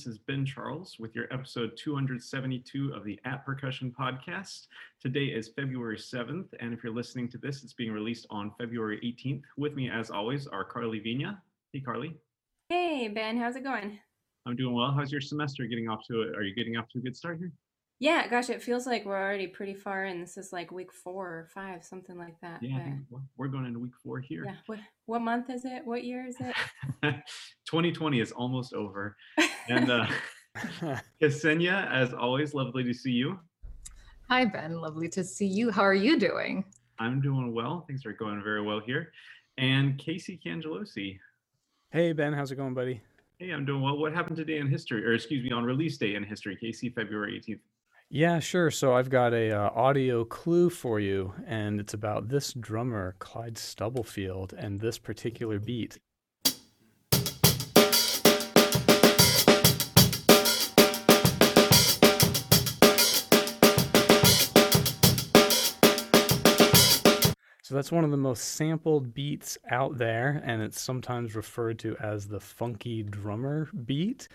This is Ben Charles with your episode 272 of the At Percussion podcast. Today is February 7th, and if you're listening to this, it's being released on February 18th. With me, as always, are Karli Viña. Hey, Karli. Hey, Ben, how's it going? I'm doing well. How's your semester getting off to? Are you getting off to a good start here? Yeah, gosh, it feels like we're already pretty far in. This is like week four or five, something like that. Yeah, I think we're going into week four here. Yeah. What, what month is it? What year is it? 2020 is almost over. And uh, Ksenija, as always, lovely to see you. Hi, Ben. Lovely to see you. How are you doing? I'm doing well. Things are going very well here. And Casey Cangelosi. Hey, Ben. How's it going, buddy? Hey, I'm doing well. What happened today in history, or excuse me, on release day in history? Casey, February 18th. Yeah, sure. So I've got a uh, audio clue for you, and it's about this drummer, Clyde Stubblefield, and this particular beat. So that's one of the most sampled beats out there, and it's sometimes referred to as the funky drummer beat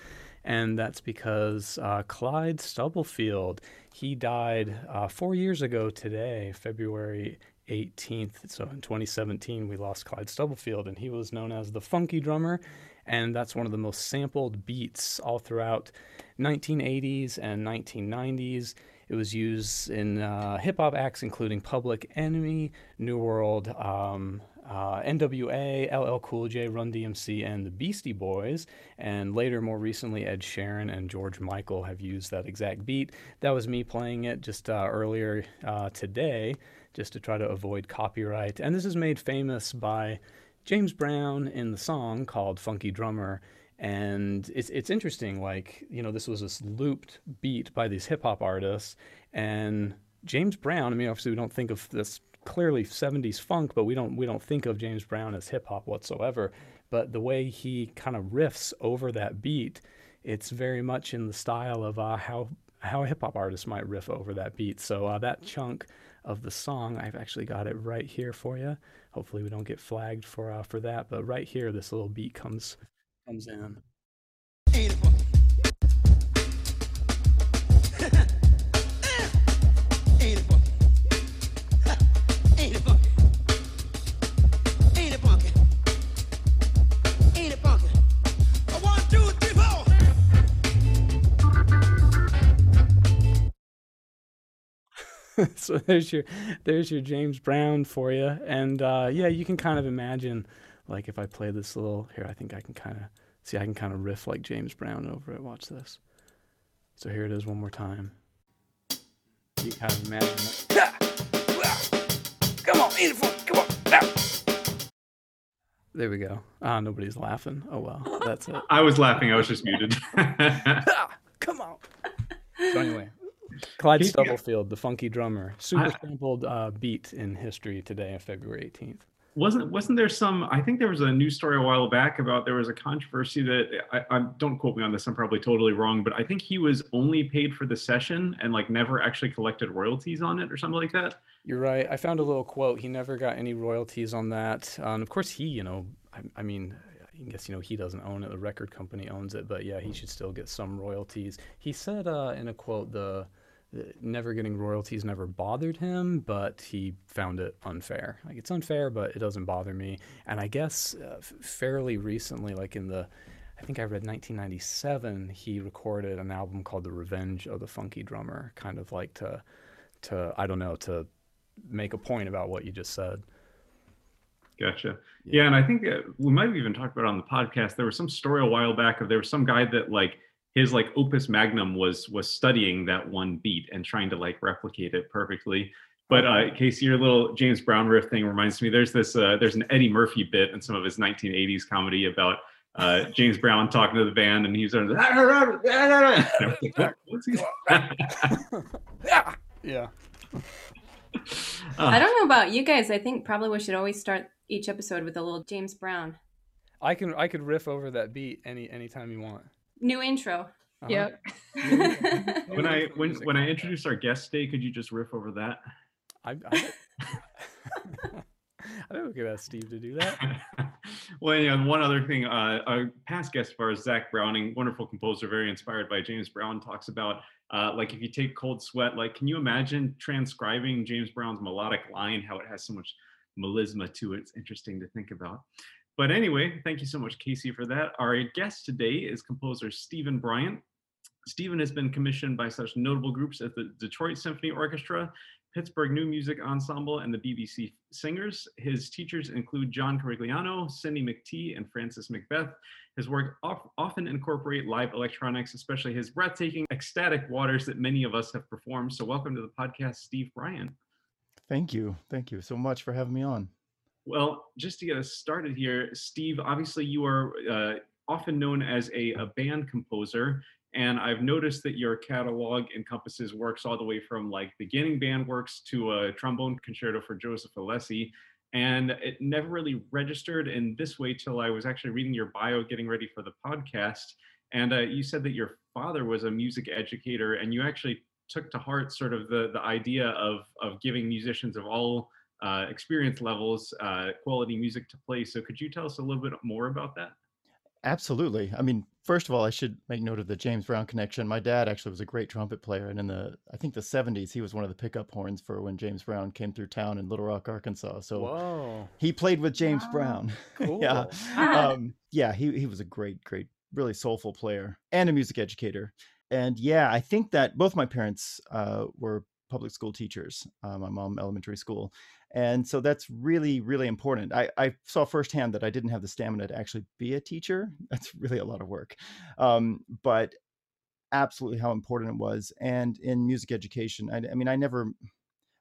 and that's because uh, Clyde Stubblefield he died uh, four years ago today, February 18th. So in 2017, we lost Clyde Stubblefield, and he was known as the Funky Drummer, and that's one of the most sampled beats all throughout 1980s and 1990s. It was used in uh, hip hop acts including Public Enemy, New World, um, uh, NWA, LL Cool J, Run DMC, and the Beastie Boys. And later, more recently, Ed Sheeran and George Michael have used that exact beat. That was me playing it just uh, earlier uh, today, just to try to avoid copyright. And this is made famous by James Brown in the song called Funky Drummer. And it's, it's interesting, like, you know, this was this looped beat by these hip hop artists. And James Brown, I mean, obviously, we don't think of this clearly 70s funk, but we don't we don't think of James Brown as hip hop whatsoever. But the way he kind of riffs over that beat, it's very much in the style of uh, how how a hip hop artist might riff over that beat. So uh, that chunk of the song, I've actually got it right here for you. Hopefully we don't get flagged for uh, for that, but right here, this little beat comes comes in. so there's your there's your James Brown for you, and uh, yeah, you can kind of imagine, like if I play this little here, I think I can kind of see I can kind of riff like James Brown over it. Watch this. So here it is one more time. You kind of imagine that. Come on, eat it for Come on. There we go. Ah, nobody's laughing. Oh well, that's it. I was laughing. I was just muted. Come on. So anyway, Clyde Stubblefield, the funky drummer, super sampled uh, beat in history today, on February 18th. Wasn't wasn't there some? I think there was a news story a while back about there was a controversy that I, I don't quote me on this. I'm probably totally wrong, but I think he was only paid for the session and like never actually collected royalties on it or something like that. You're right. I found a little quote. He never got any royalties on that. Um, of course, he, you know, I, I mean, I guess you know he doesn't own it; the record company owns it. But yeah, he should still get some royalties. He said uh, in a quote, "the never getting royalties never bothered him, but he found it unfair. Like it's unfair, but it doesn't bother me. And I guess uh, fairly recently, like in the, I think I read 1997, he recorded an album called The Revenge of the Funky Drummer, kind of like to, to I don't know, to make a point about what you just said. Gotcha. Yeah, yeah and I think we might have even talked about on the podcast. There was some story a while back of there was some guy that like his like opus magnum was was studying that one beat and trying to like replicate it perfectly. But uh casey your little james brown riff thing reminds me there's this uh there's an eddie murphy bit in some of his 1980s comedy about uh james brown talking to the band and he's like, yeah. Uh, i don't know about you guys. I think probably we should always start each episode with a little james brown. I can i could riff over that beat any anytime you want New intro. Uh-huh. Yep. when I when when I introduce our guest today, could you just riff over that? I, I I think we could ask Steve to do that. well, yeah, one other thing, uh, a past guest of ours, Zach Browning, wonderful composer, very inspired by James Brown, talks about uh, like if you take Cold Sweat, like can you imagine transcribing James Brown's melodic line, how it has so much melisma to it? It's interesting to think about. But anyway, thank you so much, Casey, for that. Our guest today is composer Steven Bryant. Steven has been commissioned by such notable groups as the Detroit Symphony Orchestra, Pittsburgh New Music Ensemble, and the BBC Singers. His teachers include John Corigliano, Cindy McTee, and Francis McBeth. His work often incorporate live electronics, especially his breathtaking ecstatic waters that many of us have performed. So welcome to the podcast, Steve Bryant. Thank you. Thank you so much for having me on. Well, just to get us started here, Steve, obviously you are uh, often known as a, a, band composer, and I've noticed that your catalog encompasses works all the way from like beginning band works to a trombone concerto for Joseph Alessi. And it never really registered in this way till I was actually reading your bio, getting ready for the podcast. And uh, you said that your father was a music educator, and you actually took to heart sort of the the idea of of giving musicians of all uh, experience levels, uh, quality music to play. So could you tell us a little bit more about that? Absolutely. I mean, first of all, I should make note of the James Brown connection. My dad actually was a great trumpet player, and in the I think the '70s, he was one of the pickup horns for when James Brown came through town in Little Rock, Arkansas. So Whoa. he played with James wow. Brown. Cool. yeah, um, yeah. He he was a great, great, really soulful player and a music educator. And yeah, I think that both my parents uh, were public school teachers. Uh, my mom, elementary school, and so that's really really important. I, I saw firsthand that i didn't have the stamina to actually be a teacher. That's really a lot of work. Um, but absolutely how important it was. And in music education I, I, mean i never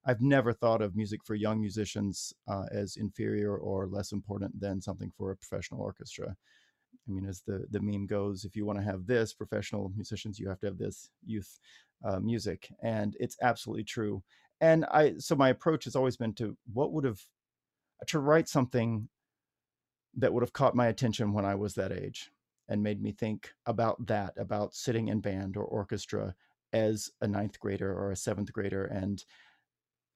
i've never thought of music for young musicians uh, as inferior or less important than something for a professional orchestra. I mean as the the meme goes if you want to have this professional musicians you have to have this youth uh, music. And it's absolutely true and I so my approach has always been to what would have to write something that would have caught my attention when I was that age and made me think about that, about sitting in band or orchestra as a ninth grader or a seventh grader and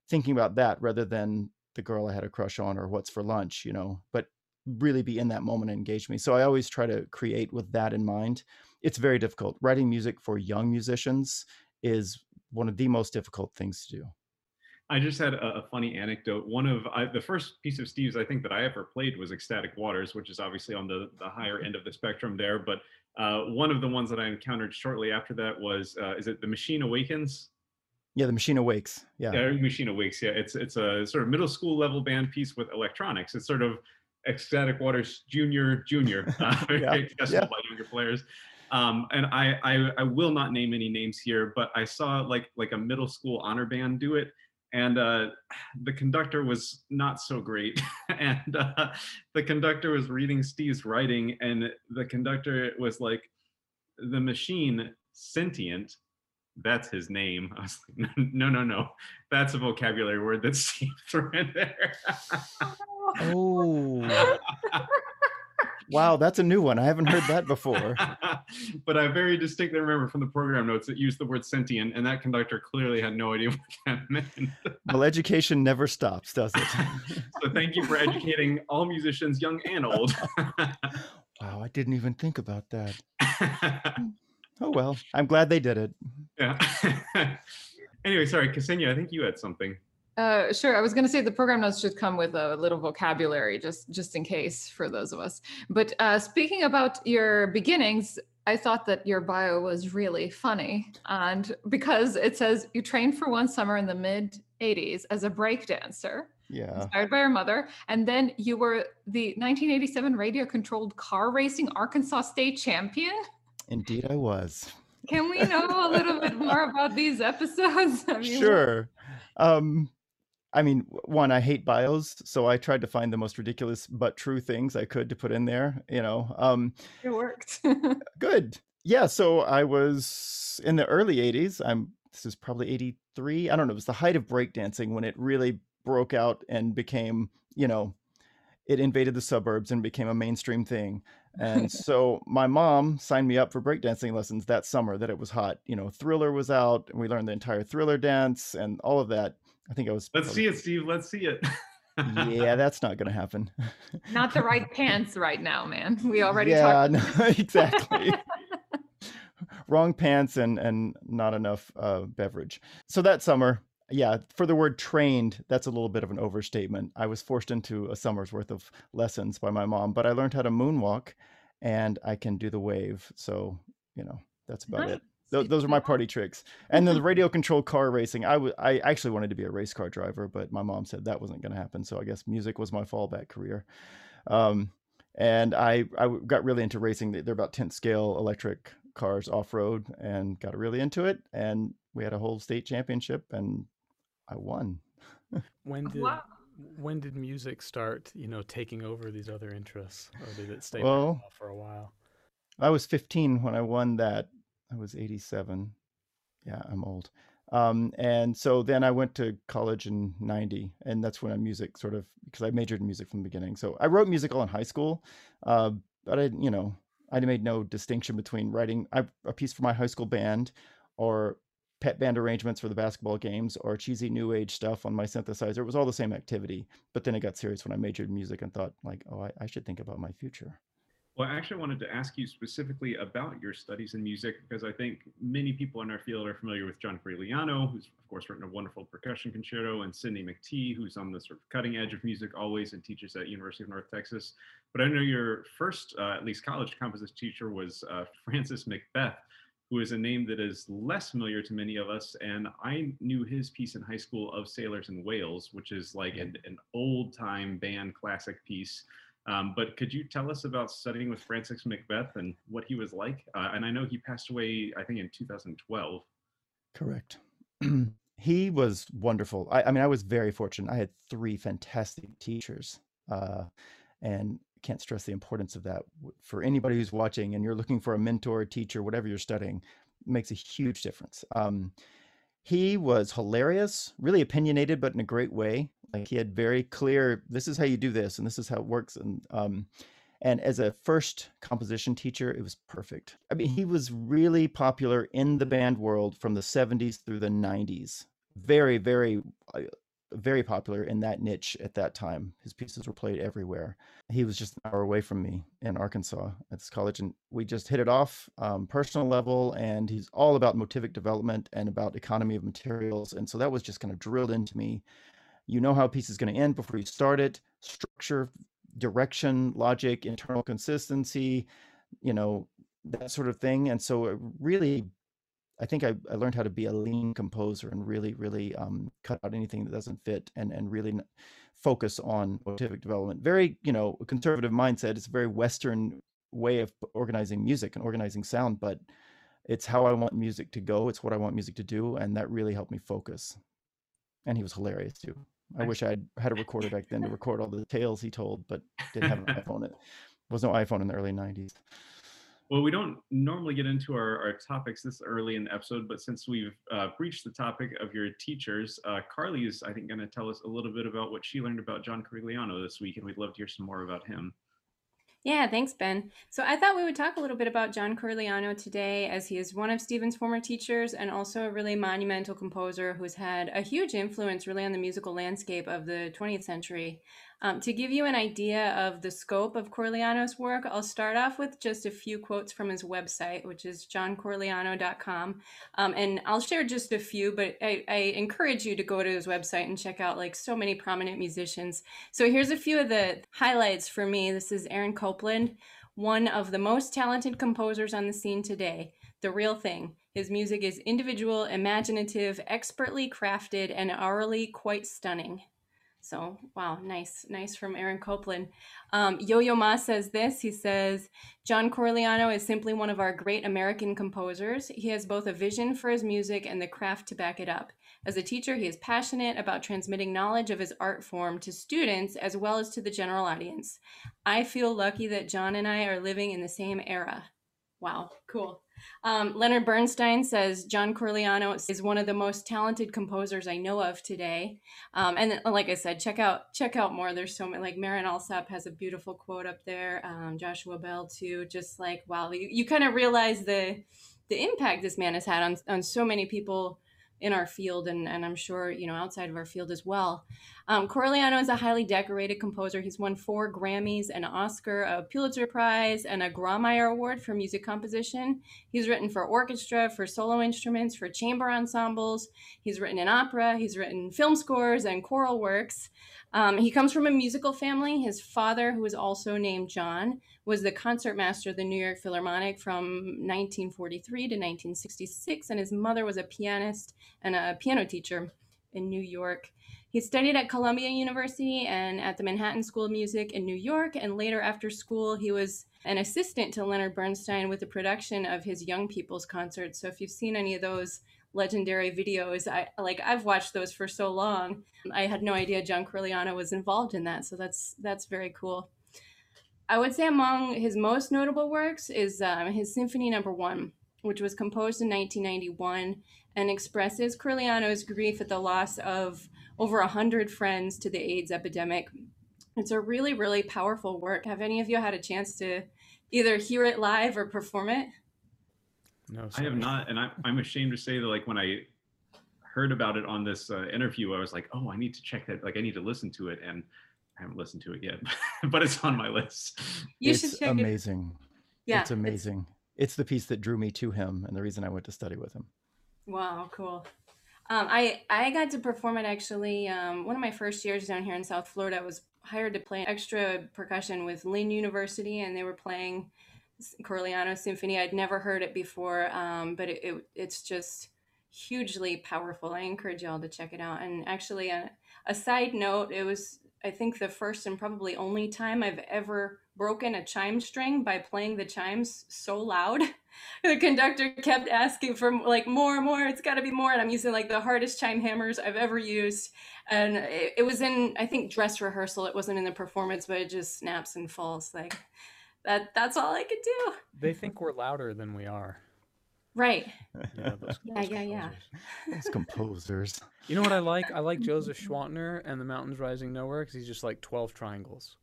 thinking about that rather than the girl I had a crush on or what's for lunch, you know, but really be in that moment and engage me. So I always try to create with that in mind. It's very difficult. Writing music for young musicians is one of the most difficult things to do. I just had a, funny anecdote. One of I, the first piece of Steve's I think that I ever played was Ecstatic Waters, which is obviously on the, the higher end of the spectrum there. But uh, one of the ones that I encountered shortly after that was uh, is it The Machine Awakens? Yeah, The Machine Awakes. Yeah. yeah, Machine Awakes. Yeah, it's it's a sort of middle school level band piece with electronics. It's sort of Ecstatic Waters Junior Junior, uh, yeah. accessible yeah. by younger players. Um, and I, I I will not name any names here, but I saw like like a middle school honor band do it and uh, the conductor was not so great. And uh, the conductor was reading steve's writing and the conductor was like the machine sentient. That's his name. I was like no no no that's a vocabulary word that steve threw in there. Oh Wow, that's a new one. I haven't heard that before. but I very distinctly remember from the program notes that used the word sentient, and that conductor clearly had no idea what that meant. well, education never stops, does it? so thank you for educating all musicians, young and old. wow, I didn't even think about that. Hmm, oh well, I'm glad they did it. Yeah. anyway, sorry, Ksenija, I think you had something. Uh, sure. I was going to say the program notes should come with a little vocabulary, just just in case for those of us. But uh, speaking about your beginnings, I thought that your bio was really funny, and because it says you trained for one summer in the mid '80s as a break dancer. Yeah. Inspired by your mother, and then you were the 1987 radio-controlled car racing Arkansas state champion. Indeed, I was. Can we know a little bit more about these episodes? I mean, sure. Um, I mean, one, I hate bios, so I tried to find the most ridiculous but true things I could to put in there. You know, um, it worked. good. Yeah. So I was in the early '80s. I'm. This is probably '83. I don't know. It was the height of breakdancing when it really broke out and became, you know, it invaded the suburbs and became a mainstream thing. And so my mom signed me up for breakdancing lessons that summer that it was hot. You know, Thriller was out and we learned the entire Thriller dance and all of that. I think I was. Let's probably... see it, Steve. Let's see it. yeah, that's not going to happen. Not the right pants right now, man. We already yeah, talked. no, exactly. Wrong pants and and not enough uh, beverage. So that summer, yeah, for the word trained, that's a little bit of an overstatement. I was forced into a summer's worth of lessons by my mom, but I learned how to moonwalk and I can do the wave. So, you know, that's about Nice. it. Th- those are my party tricks. And then the radio controlled car racing. I w- I actually wanted to be a race car driver, but my mom said that wasn't going to happen. So I guess music was my fallback career. Um, and I, I got really into racing. They're about 10th scale electric cars off road and got really into it. And we had a whole state championship and I won. When did Wow. when did music start, you know, taking over these other interests, or did it stay Well, for a while? I was 15 when I won that. I was 87. Yeah, I'm old. Um, and so then I went to college in 90, and that's when I music sort of because I majored in music from the beginning. So I wrote music all in high school, uh, but I, you know, I made no distinction between writing a piece for my high school band or pet band arrangements for the basketball games or cheesy new age stuff on my synthesizer. It was all the same activity. But then it got serious when I majored in music and thought like, oh, I, I should think about my future. Well, I actually wanted to ask you specifically about your studies in music because I think many people in our field are familiar with John Corigliano, who's of course written a wonderful percussion concerto, and Cindy McTee, who's on the sort of cutting edge of music always and teaches at University of North Texas. But I know your first, uh, at least college composition teacher was uh, Francis McBeth, who is a name that is less familiar to many of us. And I knew his piece in high school of Sailors and Whales, which is like an, an old time band classic piece. Um, but could you tell us about studying with Francis McBeth and what he was like? Uh, and I know he passed away, I think, in 2012. Correct. he was wonderful. I, I mean, I was very fortunate. I had three fantastic teachers, uh, and can't stress the importance of that for anybody who's watching and you're looking for a mentor, teacher, whatever you're studying. Makes a huge difference. Um, he was hilarious, really opinionated, but in a great way. Like he had very clear, this is how you do this, and this is how it works. And um, and as a first composition teacher, it was perfect. I mean, he was really popular in the band world from the 70s through the 90s. Very, very, uh, very popular in that niche at that time. His pieces were played everywhere. He was just an hour away from me in Arkansas at this college, and we just hit it off um, personal level. And he's all about motivic development and about economy of materials. And so that was just kind of drilled into me. You know how a piece is going to end before you start it. Structure, direction, logic, internal consistency, you know, that sort of thing. And so it really, I think I, I learned how to be a lean composer and really, really um, cut out anything that doesn't fit and, and really focus on motivic development. Very, you know, conservative mindset. It's a very Western way of organizing music and organizing sound, but it's how I want music to go. It's what I want music to do. And that really helped me focus. And he was hilarious too. I wish I had a recorder back then to record all the tales he told, but didn't have an iPhone. It was no iPhone in the early 90s. Well, we don't normally get into our, our topics this early in the episode, but since we've uh, breached the topic of your teachers, uh, Karli is, I think, going to tell us a little bit about what she learned about John Corigliano this week, and we'd love to hear some more about him. Yeah, thanks, Ben. So I thought we would talk a little bit about John Corigliano today, as he is one of Steven's former teachers and also a really monumental composer who's had a huge influence really on the musical landscape of the 20th century. Um, to give you an idea of the scope of Corigliano's work, I'll start off with just a few quotes from his website, which is johncorigliano.com. Um, and I'll share just a few, but I, I encourage you to go to his website and check out like so many prominent musicians. So here's a few of the highlights for me. This is Aaron Copland, one of the most talented composers on the scene today. The real thing. His music is individual, imaginative, expertly crafted, and hourly quite stunning. So, wow, nice, nice from Aaron Copland. Um, Yo Yo Ma says this. He says, John Corigliano is simply one of our great American composers. He has both a vision for his music and the craft to back it up. As a teacher, he is passionate about transmitting knowledge of his art form to students as well as to the general audience. I feel lucky that John and I are living in the same era. Wow, cool. Um, Leonard Bernstein says John Corigliano is one of the most talented composers I know of today. Um, and like I said, check out check out more. There's so many. Like Marin Alsop has a beautiful quote up there. Um, Joshua Bell too. Just like wow, you, you kind of realize the the impact this man has had on on so many people in our field and, and I'm sure, you know, outside of our field as well. Um, Corigliano is a highly decorated composer. He's won four Grammys, an Oscar, a Pulitzer Prize, and a Grawemeyer Award for music composition. He's written for orchestra, for solo instruments, for chamber ensembles. He's written in opera. He's written film scores and choral works. Um, he comes from a musical family. His father, who was also named John, was the concertmaster of the New York Philharmonic from 1943 to 1966, and his mother was a pianist and a piano teacher in New York. He studied at Columbia University and at the Manhattan School of Music in New York, and later after school, he was an assistant to Leonard Bernstein with the production of his Young People's concerts. So if you've seen any of those legendary videos, I like I've watched those for so long. I had no idea John Corigliano was involved in that, so that's that's very cool. I would say among his most notable works is um, his Symphony Number no. One, which was composed in 1991 and expresses Corigliano's grief at the loss of over a 100 friends to the AIDS epidemic. It's a really, really powerful work. Have any of you had a chance to either hear it live or perform it? No, sorry. I have not. And I, I'm ashamed to say that, like, when I heard about it on this uh, interview, I was like, oh, I need to check that. Like, I need to listen to it. And I haven't listened to it yet, but it's on my list. You it's should check amazing. It. Yeah. It's amazing. It's... it's the piece that drew me to him and the reason I went to study with him. Wow, cool. Um, I I got to perform it actually. Um, one of my first years down here in South Florida, I was hired to play extra percussion with Lynn University, and they were playing Corigliano Symphony. I'd never heard it before, um, but it, it, it's just hugely powerful. I encourage y'all to check it out. And actually, a, a side note, it was I think the first and probably only time I've ever broken a chime string by playing the chimes so loud. the conductor kept asking for like more, more. It's got to be more, and I'm using like the hardest chime hammers I've ever used. And it, it, was in I think dress rehearsal. It wasn't in the performance, but it just snaps and falls like that. That's all I could do. They think we're louder than we are. Right. Yeah, those, yeah, those yeah, yeah. Those composers. You know what I like? I like Joseph Schwantner and the Mountains Rising Nowhere because he's just like twelve triangles.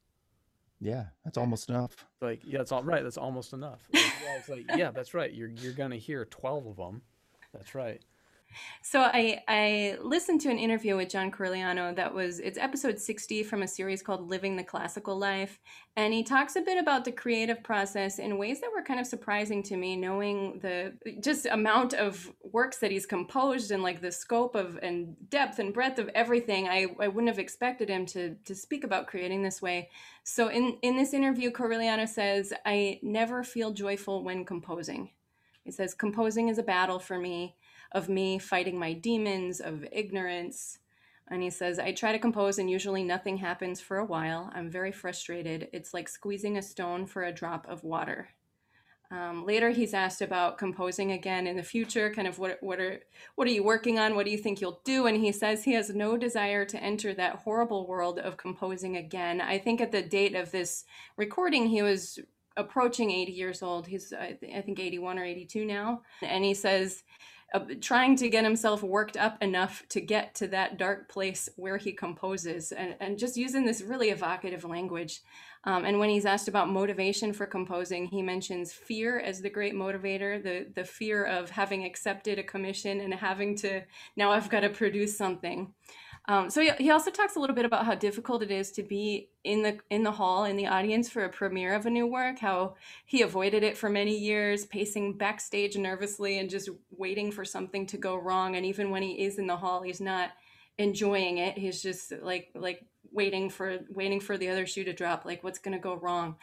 Yeah, that's almost enough. Like, yeah, that's all right. That's almost enough. Like, yeah, it's like, yeah, that's right. You're you're gonna hear twelve of them. That's right. So I I listened to an interview with John Corigliano that was it's episode 60 from a series called Living the Classical Life and he talks a bit about the creative process in ways that were kind of surprising to me knowing the just amount of works that he's composed and like the scope of and depth and breadth of everything I, I wouldn't have expected him to to speak about creating this way. So in in this interview Corigliano says I never feel joyful when composing. He says composing is a battle for me of me fighting my demons, of ignorance. And he says, I try to compose and usually nothing happens for a while. I'm very frustrated. It's like squeezing a stone for a drop of water. Um, later, he's asked about composing again in the future. Kind of what what are what are you working on? What do you think you'll do? And he says he has no desire to enter that horrible world of composing again. I think at the date of this recording, he was approaching 80 years old. He's I think 81 or 82 now, and he says uh, trying to get himself worked up enough to get to that dark place where he composes and, and just using this really evocative language. Um, and when he's asked about motivation for composing, he mentions fear as the great motivator, the, the fear of having accepted a commission and having to, now I've got to produce something. Um, so he, he also talks a little bit about how difficult it is to be in the in the hall in the audience for a premiere of a new work. How he avoided it for many years, pacing backstage nervously and just waiting for something to go wrong. And even when he is in the hall, he's not enjoying it. He's just like like waiting for waiting for the other shoe to drop. Like what's going to go wrong?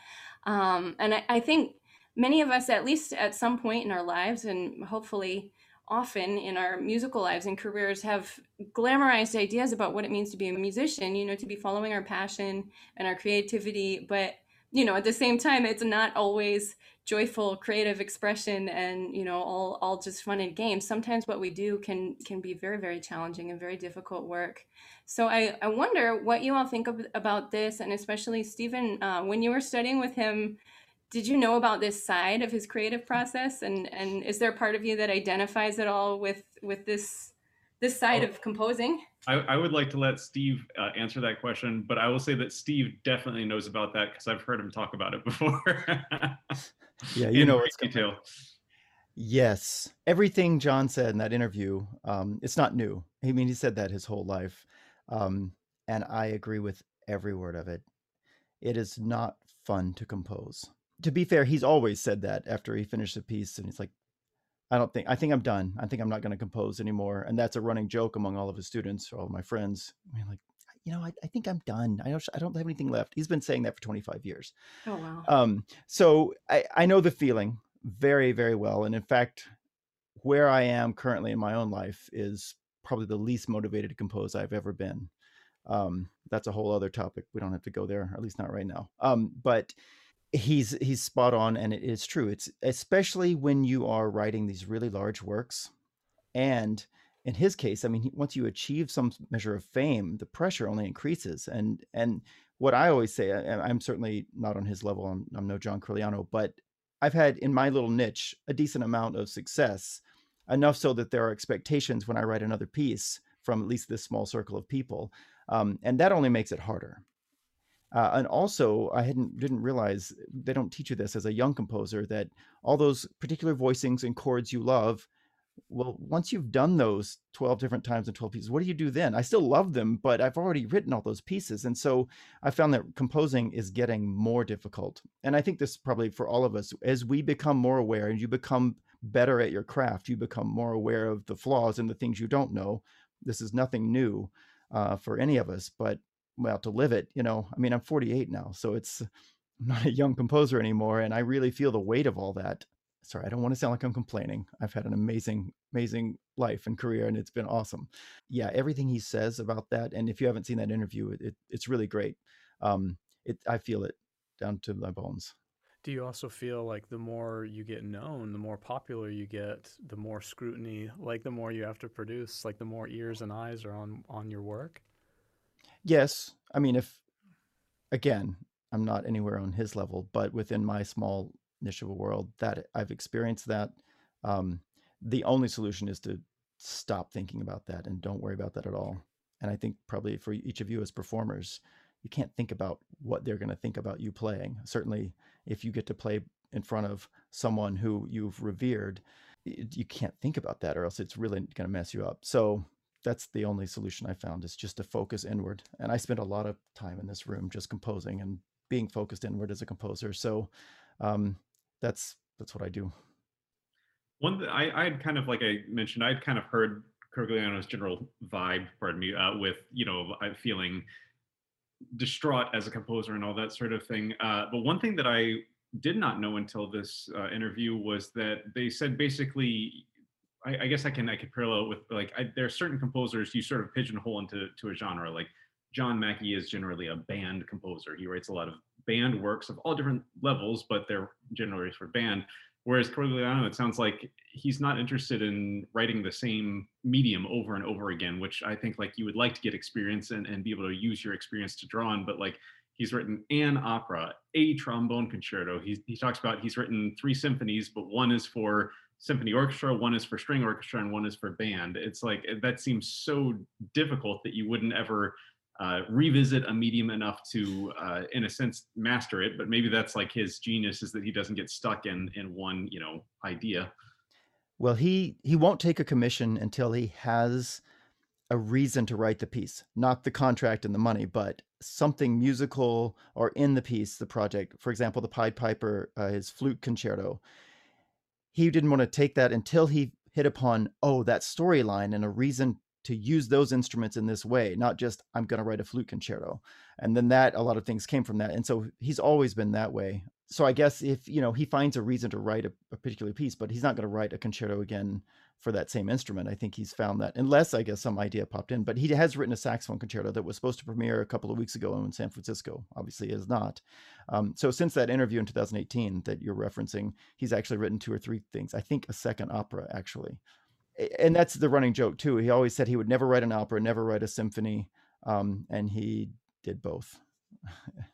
Um, and I, I think many of us, at least at some point in our lives, and hopefully often in our musical lives and careers have glamorized ideas about what it means to be a musician, you know, to be following our passion and our creativity. But, you know, at the same time, it's not always joyful creative expression and you know all all just fun and games sometimes what we do can can be very very challenging and very difficult work so i i wonder what you all think of, about this and especially steven uh, when you were studying with him did you know about this side of his creative process and and is there a part of you that identifies at all with with this this side oh, of composing I, I, would like to let steve uh, answer that question but i will say that steve definitely knows about that because i've heard him talk about it before yeah you know it's detail Yes, everything John said in that interview, um, it's not new. I mean, he said that his whole life, um, and I agree with every word of it. It is not fun to compose. To be fair, he's always said that after he finished a piece, and he's like, "I don't think I think I'm done. I think I'm not going to compose anymore." And that's a running joke among all of his students, all of my friends. I mean, like, you know, I, I think I'm done. I don't I don't have anything left. He's been saying that for 25 years. Oh wow. Um, so I, I know the feeling very, very well. And in fact, where I am currently in my own life is probably the least motivated to compose I've ever been. Um, that's a whole other topic. We don't have to go there, at least not right now. Um, but he's he's spot on, and it is true. It's especially when you are writing these really large works, and in his case, I mean, once you achieve some measure of fame, the pressure only increases. And and what I always say, I, am certainly not on his level. I'm, I'm no John Corigliano, but I've had in my little niche a decent amount of success, enough so that there are expectations when I write another piece from at least this small circle of people, um, and that only makes it harder. Uh, and also, I hadn't didn't realize they don't teach you this as a young composer that all those particular voicings and chords you love well, once you've done those 12 different times and 12 pieces, what do you do then? I still love them, but I've already written all those pieces. And so I found that composing is getting more difficult. And I think this probably for all of us, as we become more aware and you become better at your craft, you become more aware of the flaws and the things you don't know. This is nothing new uh, for any of us, but well, to live it, you know, I mean, I'm 48 now, so it's I'm not a young composer anymore. And I really feel the weight of all that sorry, I don't want to sound like I'm complaining. I've had an amazing, amazing life and career, and it's been awesome. Yeah, everything he says about that, and if you haven't seen that interview, it, it it's really great. Um, it I feel it down to my bones. Do you also feel like the more you get known, the more popular you get, the more scrutiny, like the more you have to produce, like the more ears and eyes are on on your work? Yes, I mean if again, I'm not anywhere on his level, but within my small niche of a world that I've experienced that. Um, the only solution is to stop thinking about that and don't worry about that at all. And I think probably for each of you as performers, you can't think about what they're going to think about you playing. Certainly, if you get to play in front of someone who you've revered, you can't think about that, or else it's really going to mess you up. So that's the only solution I found is just to focus inward. And I spent a lot of time in this room just composing and being focused inward as a composer. So um, that's that's what I do. One that I I had kind of like I mentioned, I'd kind of heard Corigliano's general vibe, pardon me, uh, with you know I feeling distraught as a composer and all that sort of thing. Uh, but one thing that I did not know until this uh, interview was that they said basically, I, I, guess I can I could parallel with like I, there are certain composers you sort of pigeonhole into to a genre. Like John Mackey is generally a band composer. He writes a lot of band works of all different levels, but they're generally for band. Whereas Corigliano, it sounds like he's not interested in writing the same medium over and over again, which I think like you would like to get experience and, and be able to use your experience to draw on. But like he's written an opera, a trombone concerto. He, he talks about he's written three symphonies, but one is for symphony orchestra, one is for string orchestra, and one is for band. It's like that seems so difficult that you wouldn't ever uh, revisit a medium enough to, uh, in a sense, master it. But maybe that's like his genius is that he doesn't get stuck in in one, you know, idea. Well, he he won't take a commission until he has a reason to write the piece, not the contract and the money, but something musical or in the piece, the project. For example, the Pied Piper, uh, his flute concerto. He didn't want to take that until he hit upon, oh, that storyline and a reason to use those instruments in this way, not just I'm going to write a flute concerto. And then that a lot of things came from that. And so he's always been that way. So I guess if you know he finds a reason to write a, a particular piece, but he's not going to write a concerto again for that same instrument. I think he's found that, unless I guess some idea popped in. But he has written a saxophone concerto that was supposed to premiere a couple of weeks ago in San Francisco. Obviously, is not. Um, so since that interview in 2018 that you're referencing, he's actually written two or three things. I think a second opera actually and that's the running joke too. He always said he would never write an opera, never write a symphony, um, and he did both.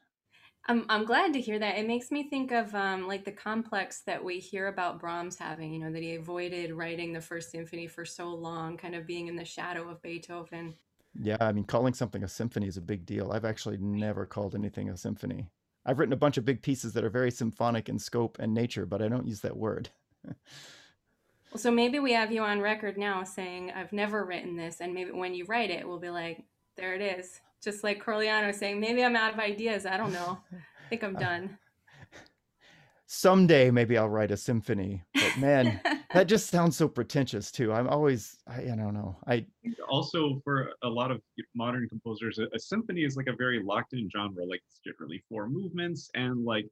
I'm I'm glad to hear that. It makes me think of um, like the complex that we hear about Brahms having. You know that he avoided writing the first symphony for so long, kind of being in the shadow of Beethoven. Yeah, I mean, calling something a symphony is a big deal. I've actually never called anything a symphony. I've written a bunch of big pieces that are very symphonic in scope and nature, but I don't use that word. Well, so maybe we have you on record now saying, I've never written this. And maybe when you write it, we'll be like, there it is. Just like Corigliano saying, maybe I'm out of ideas. I don't know. I think I'm uh, done. Someday maybe I'll write a symphony, but man, that just sounds so pretentious too. I'm always, I, I don't know. I also for a lot of modern composers, a, a symphony is like a very locked in genre. Like it's generally four movements and like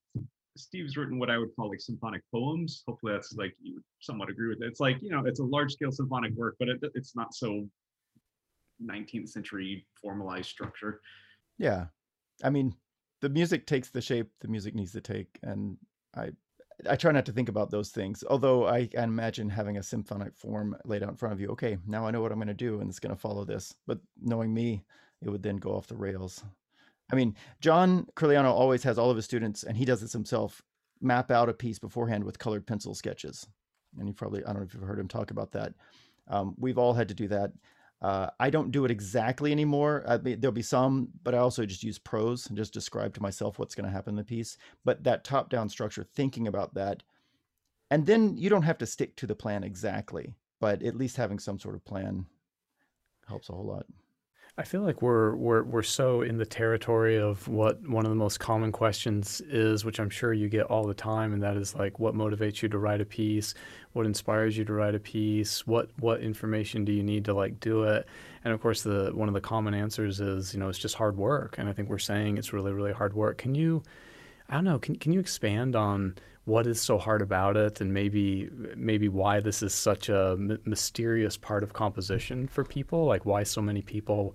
Steve's written what I would call like symphonic poems. Hopefully, that's like you would somewhat agree with it. It's like you know, it's a large scale symphonic work, but it, it's not so 19th century formalized structure. Yeah, I mean, the music takes the shape the music needs to take, and I I try not to think about those things. Although I can imagine having a symphonic form laid out in front of you. Okay, now I know what I'm going to do, and it's going to follow this. But knowing me, it would then go off the rails. I mean, John Corigliano always has all of his students, and he does this himself, map out a piece beforehand with colored pencil sketches. And you probably, I don't know if you've heard him talk about that. Um, we've all had to do that. Uh, I don't do it exactly anymore. I there'll be some, but I also just use prose and just describe to myself what's going to happen in the piece. But that top down structure, thinking about that, and then you don't have to stick to the plan exactly, but at least having some sort of plan helps a whole lot. I feel like we're we're we're so in the territory of what one of the most common questions is, which I'm sure you get all the time, and that is like, what motivates you to write a piece? What inspires you to write a piece? What what information do you need to like do it? And of course, the one of the common answers is, you know, it's just hard work. And I think we're saying it's really really hard work. Can you, I don't know, can can you expand on what is so hard about it and maybe maybe why this is such a m- mysterious part of composition for people? Like why so many people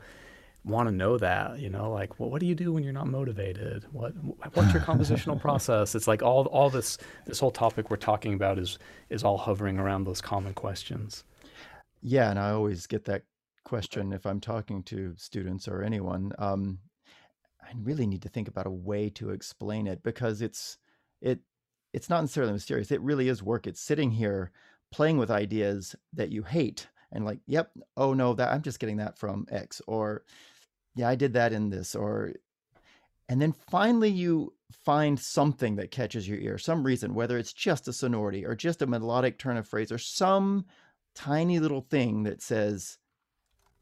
want to know that you know? Like well, what do you do when you're not motivated? What what's your compositional process? It's like all all this this whole topic we're talking about is is all hovering around those common questions. Yeah and i always get that question if i'm talking to students or anyone um, i really need to think about a way to explain it because it's it it's not necessarily mysterious. It really is work. It's sitting here playing with ideas that you hate and like, yep, oh no, that I'm just getting that from X or yeah, I did that in this or and then finally you find something that catches your ear, some reason, whether it's just a sonority or just a melodic turn of phrase or some tiny little thing that says,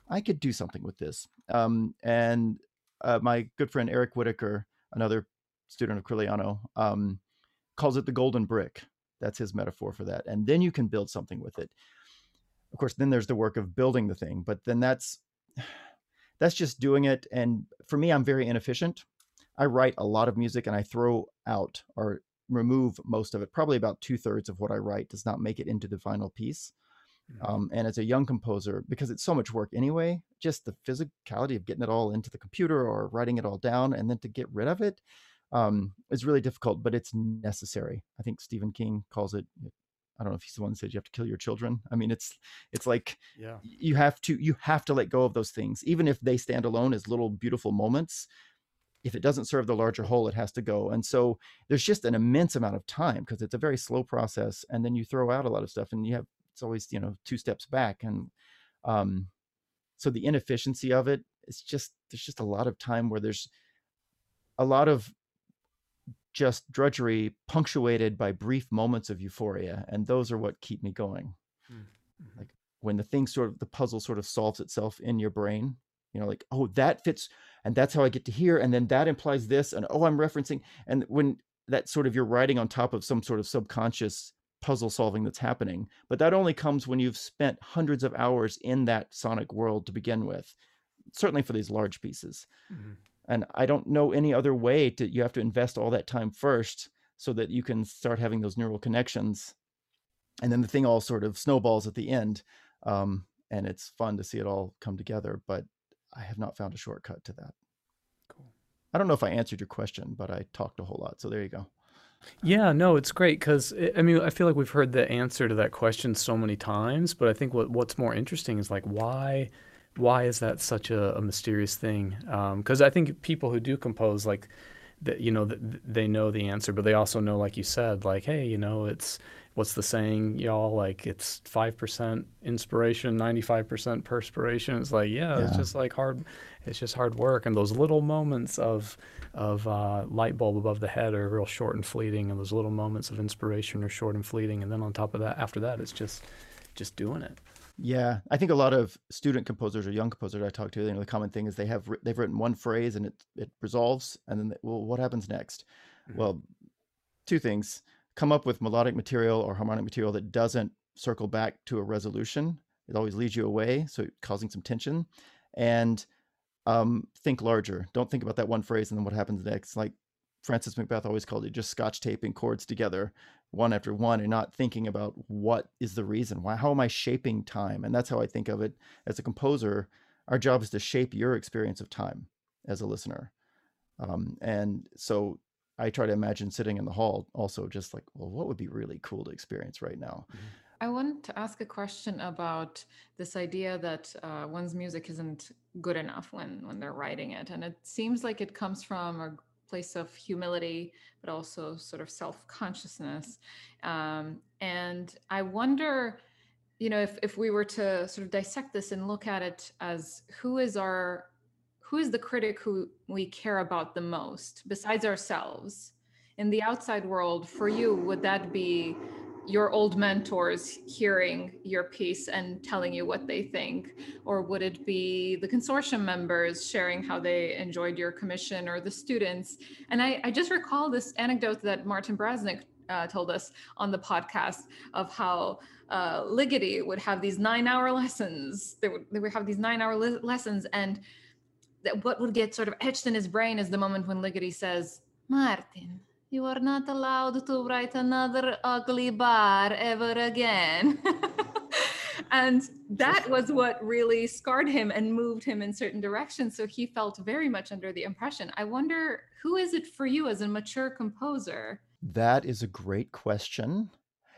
I could do something with this. Um, and uh, my good friend Eric Whitacre, another student of Corigliano, um, calls it the golden brick. That's his metaphor for that. And then you can build something with it. Of course, then there's the work of building the thing, but then that's that's just doing it. And for me, I'm very inefficient. I write a lot of music and I throw out or remove most of it. Probably about two thirds of what I write does not make it into the final piece. Mm-hmm. Um, and as a young composer, because it's so much work anyway, just the physicality of getting it all into the computer or writing it all down and then to get rid of it, um, is really difficult, but it's necessary. I think Stephen King calls it. I don't know if he's the one that said you have to kill your children. I mean, it's it's like yeah. you have to you have to let go of those things, even if they stand alone as little beautiful moments. If it doesn't serve the larger whole, it has to go. And so there's just an immense amount of time because it's a very slow process. And then you throw out a lot of stuff, and you have it's always you know two steps back. And um, so the inefficiency of it, it's just there's just a lot of time where there's a lot of just drudgery punctuated by brief moments of euphoria and those are what keep me going. Hmm, mm-hmm. like when the thing sort of the puzzle sort of solves itself in your brain you know like oh that fits and that's how i get to here and then that implies this and oh i'm referencing and when that sort of you're writing on top of some sort of subconscious puzzle solving that's happening but that only comes when you've spent hundreds of hours in that sonic world to begin with certainly for these large pieces. Mm-hmm and i don't know any other way to you have to invest all that time first so that you can start having those neural connections. And then the thing all sort of snowballs at the end um, and it's fun to see it all come together but i have not found a shortcut to that. Cool. I don't know if i answered your question but i talked a whole lot so there you go. Yeah, no, it's great because I mean I feel like we've heard the answer to that question so many times, but I think what what's more interesting is like why why is that such a, a mysterious thing? Because um, I think people who do compose, like, that you know, they know the answer, but they also know, like you said, like, hey, you know, it's what's the saying, y'all? Like, it's five percent inspiration, ninety five percent perspiration. It's like, yeah, yeah, it's just like hard. It's just hard work, and those little moments of of uh, light bulb above the head are real short and fleeting, and those little moments of inspiration are short and fleeting, and then on top of that, after that, it's just just doing it. Yeah, I think a lot of student composers or young composers I talk to, you know, the common thing is they have they've written one phrase and it it resolves, and then they, well, what happens next? Mm-hmm. Well, two things: come up with melodic material or harmonic material that doesn't circle back to a resolution. It always leads you away, so causing some tension, and um, think larger. Don't think about that one phrase and then what happens next. Like Francis McBeth always called it just scotch taping chords together one after one and not thinking about what is the reason? Why how am i shaping time? And that's how i think of it as a composer. Our job is to shape your experience of time as a listener. Um, and so i try to imagine sitting in the hall also just like well what would be really cool to experience right now? Mm-hmm. I want to ask a question about this idea that uh, one's music isn't good enough when when they're writing it, and it seems like it comes from a place of humility, but also sort of self consciousness. Um, and I wonder, you know, if, if we were to sort of dissect this and look at it as who is our, who is the critic who we care about the most besides ourselves? In the outside world, for you, would that be your old mentors hearing your piece and telling you what they think? Or would it be the consortium members sharing how they enjoyed your commission or the students? And I, I just recall this anecdote that Martin Bresnick uh, told us on the podcast of how uh, Ligeti would have these nine hour lessons. They would, they would have these nine hour lessons. And that what would get sort of etched in his brain is the moment when Ligeti says, Martin, you are not allowed to write another ugly bar ever again. and that was what really scarred him and moved him in certain directions. So he felt very much under the impression. I wonder who is it for you as a mature composer? That is a great question.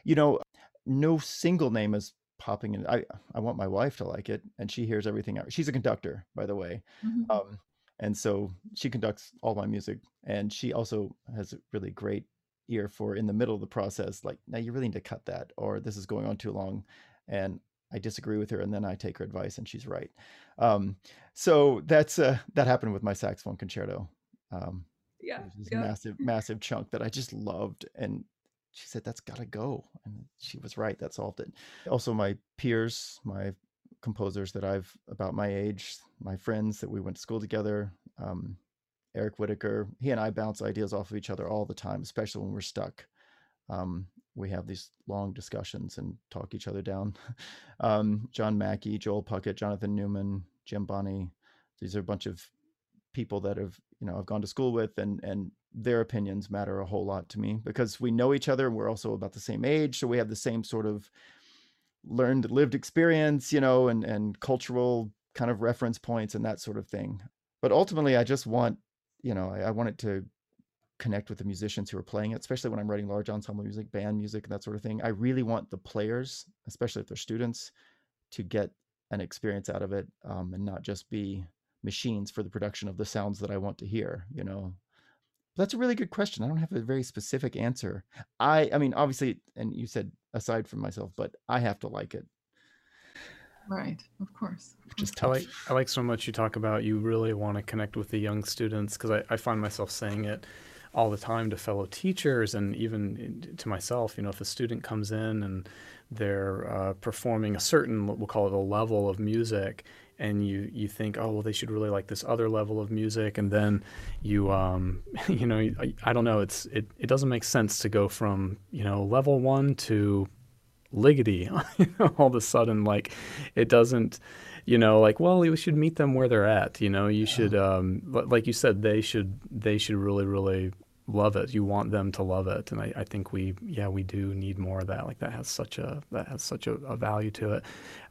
You know, no single name is popping in. I I want my wife to like it, and she hears everything. Out. She's a conductor, by the way. Mm-hmm. Um, and so she conducts all my music and she also has a really great ear for in the middle of the process like now you really need to cut that or this is going on too long and i disagree with her and then i take her advice and she's right. Um, so that's uh, that happened with my saxophone concerto. Um, yeah, this yeah. massive massive chunk that i just loved and she said that's got to go and she was right that solved it. Also my peers my composers that I've about my age, my friends that we went to school together. Um, Eric Whitacre, he and I bounce ideas off of each other all the time, especially when we're stuck. Um, we have these long discussions and talk each other down. um, John Mackey, Joel Puckett, Jonathan Newman, Jim Bonney. These are a bunch of people that have, you know, I've gone to school with and, and their opinions matter a whole lot to me because we know each other and we're also about the same age. So we have the same sort of learned lived experience, you know, and and cultural kind of reference points and that sort of thing. But ultimately, I just want, you know, I, I want it to connect with the musicians who are playing it, especially when I'm writing large ensemble music, band music, and that sort of thing. I really want the players, especially if they're students, to get an experience out of it um, and not just be machines for the production of the sounds that I want to hear. You know, that's a really good question. I don't have a very specific answer. I I mean obviously and you said aside from myself, but I have to like it. Right, of course. Just I like I like so much you talk about you really want to connect with the young students because I, I find myself saying it all the time to fellow teachers and even to myself. You know, if a student comes in and they're uh, performing a certain, we'll call it a level of music, and you you think oh well they should really like this other level of music and then you um you know I, I don't know it's it, it doesn't make sense to go from you know level one to Ligeti all of a sudden like it doesn't you know like well you should meet them where they're at you know you should um like you said they should they should really really love it. You want them to love it and I, I think we yeah we do need more of that like that has such a that has such a, a value to it.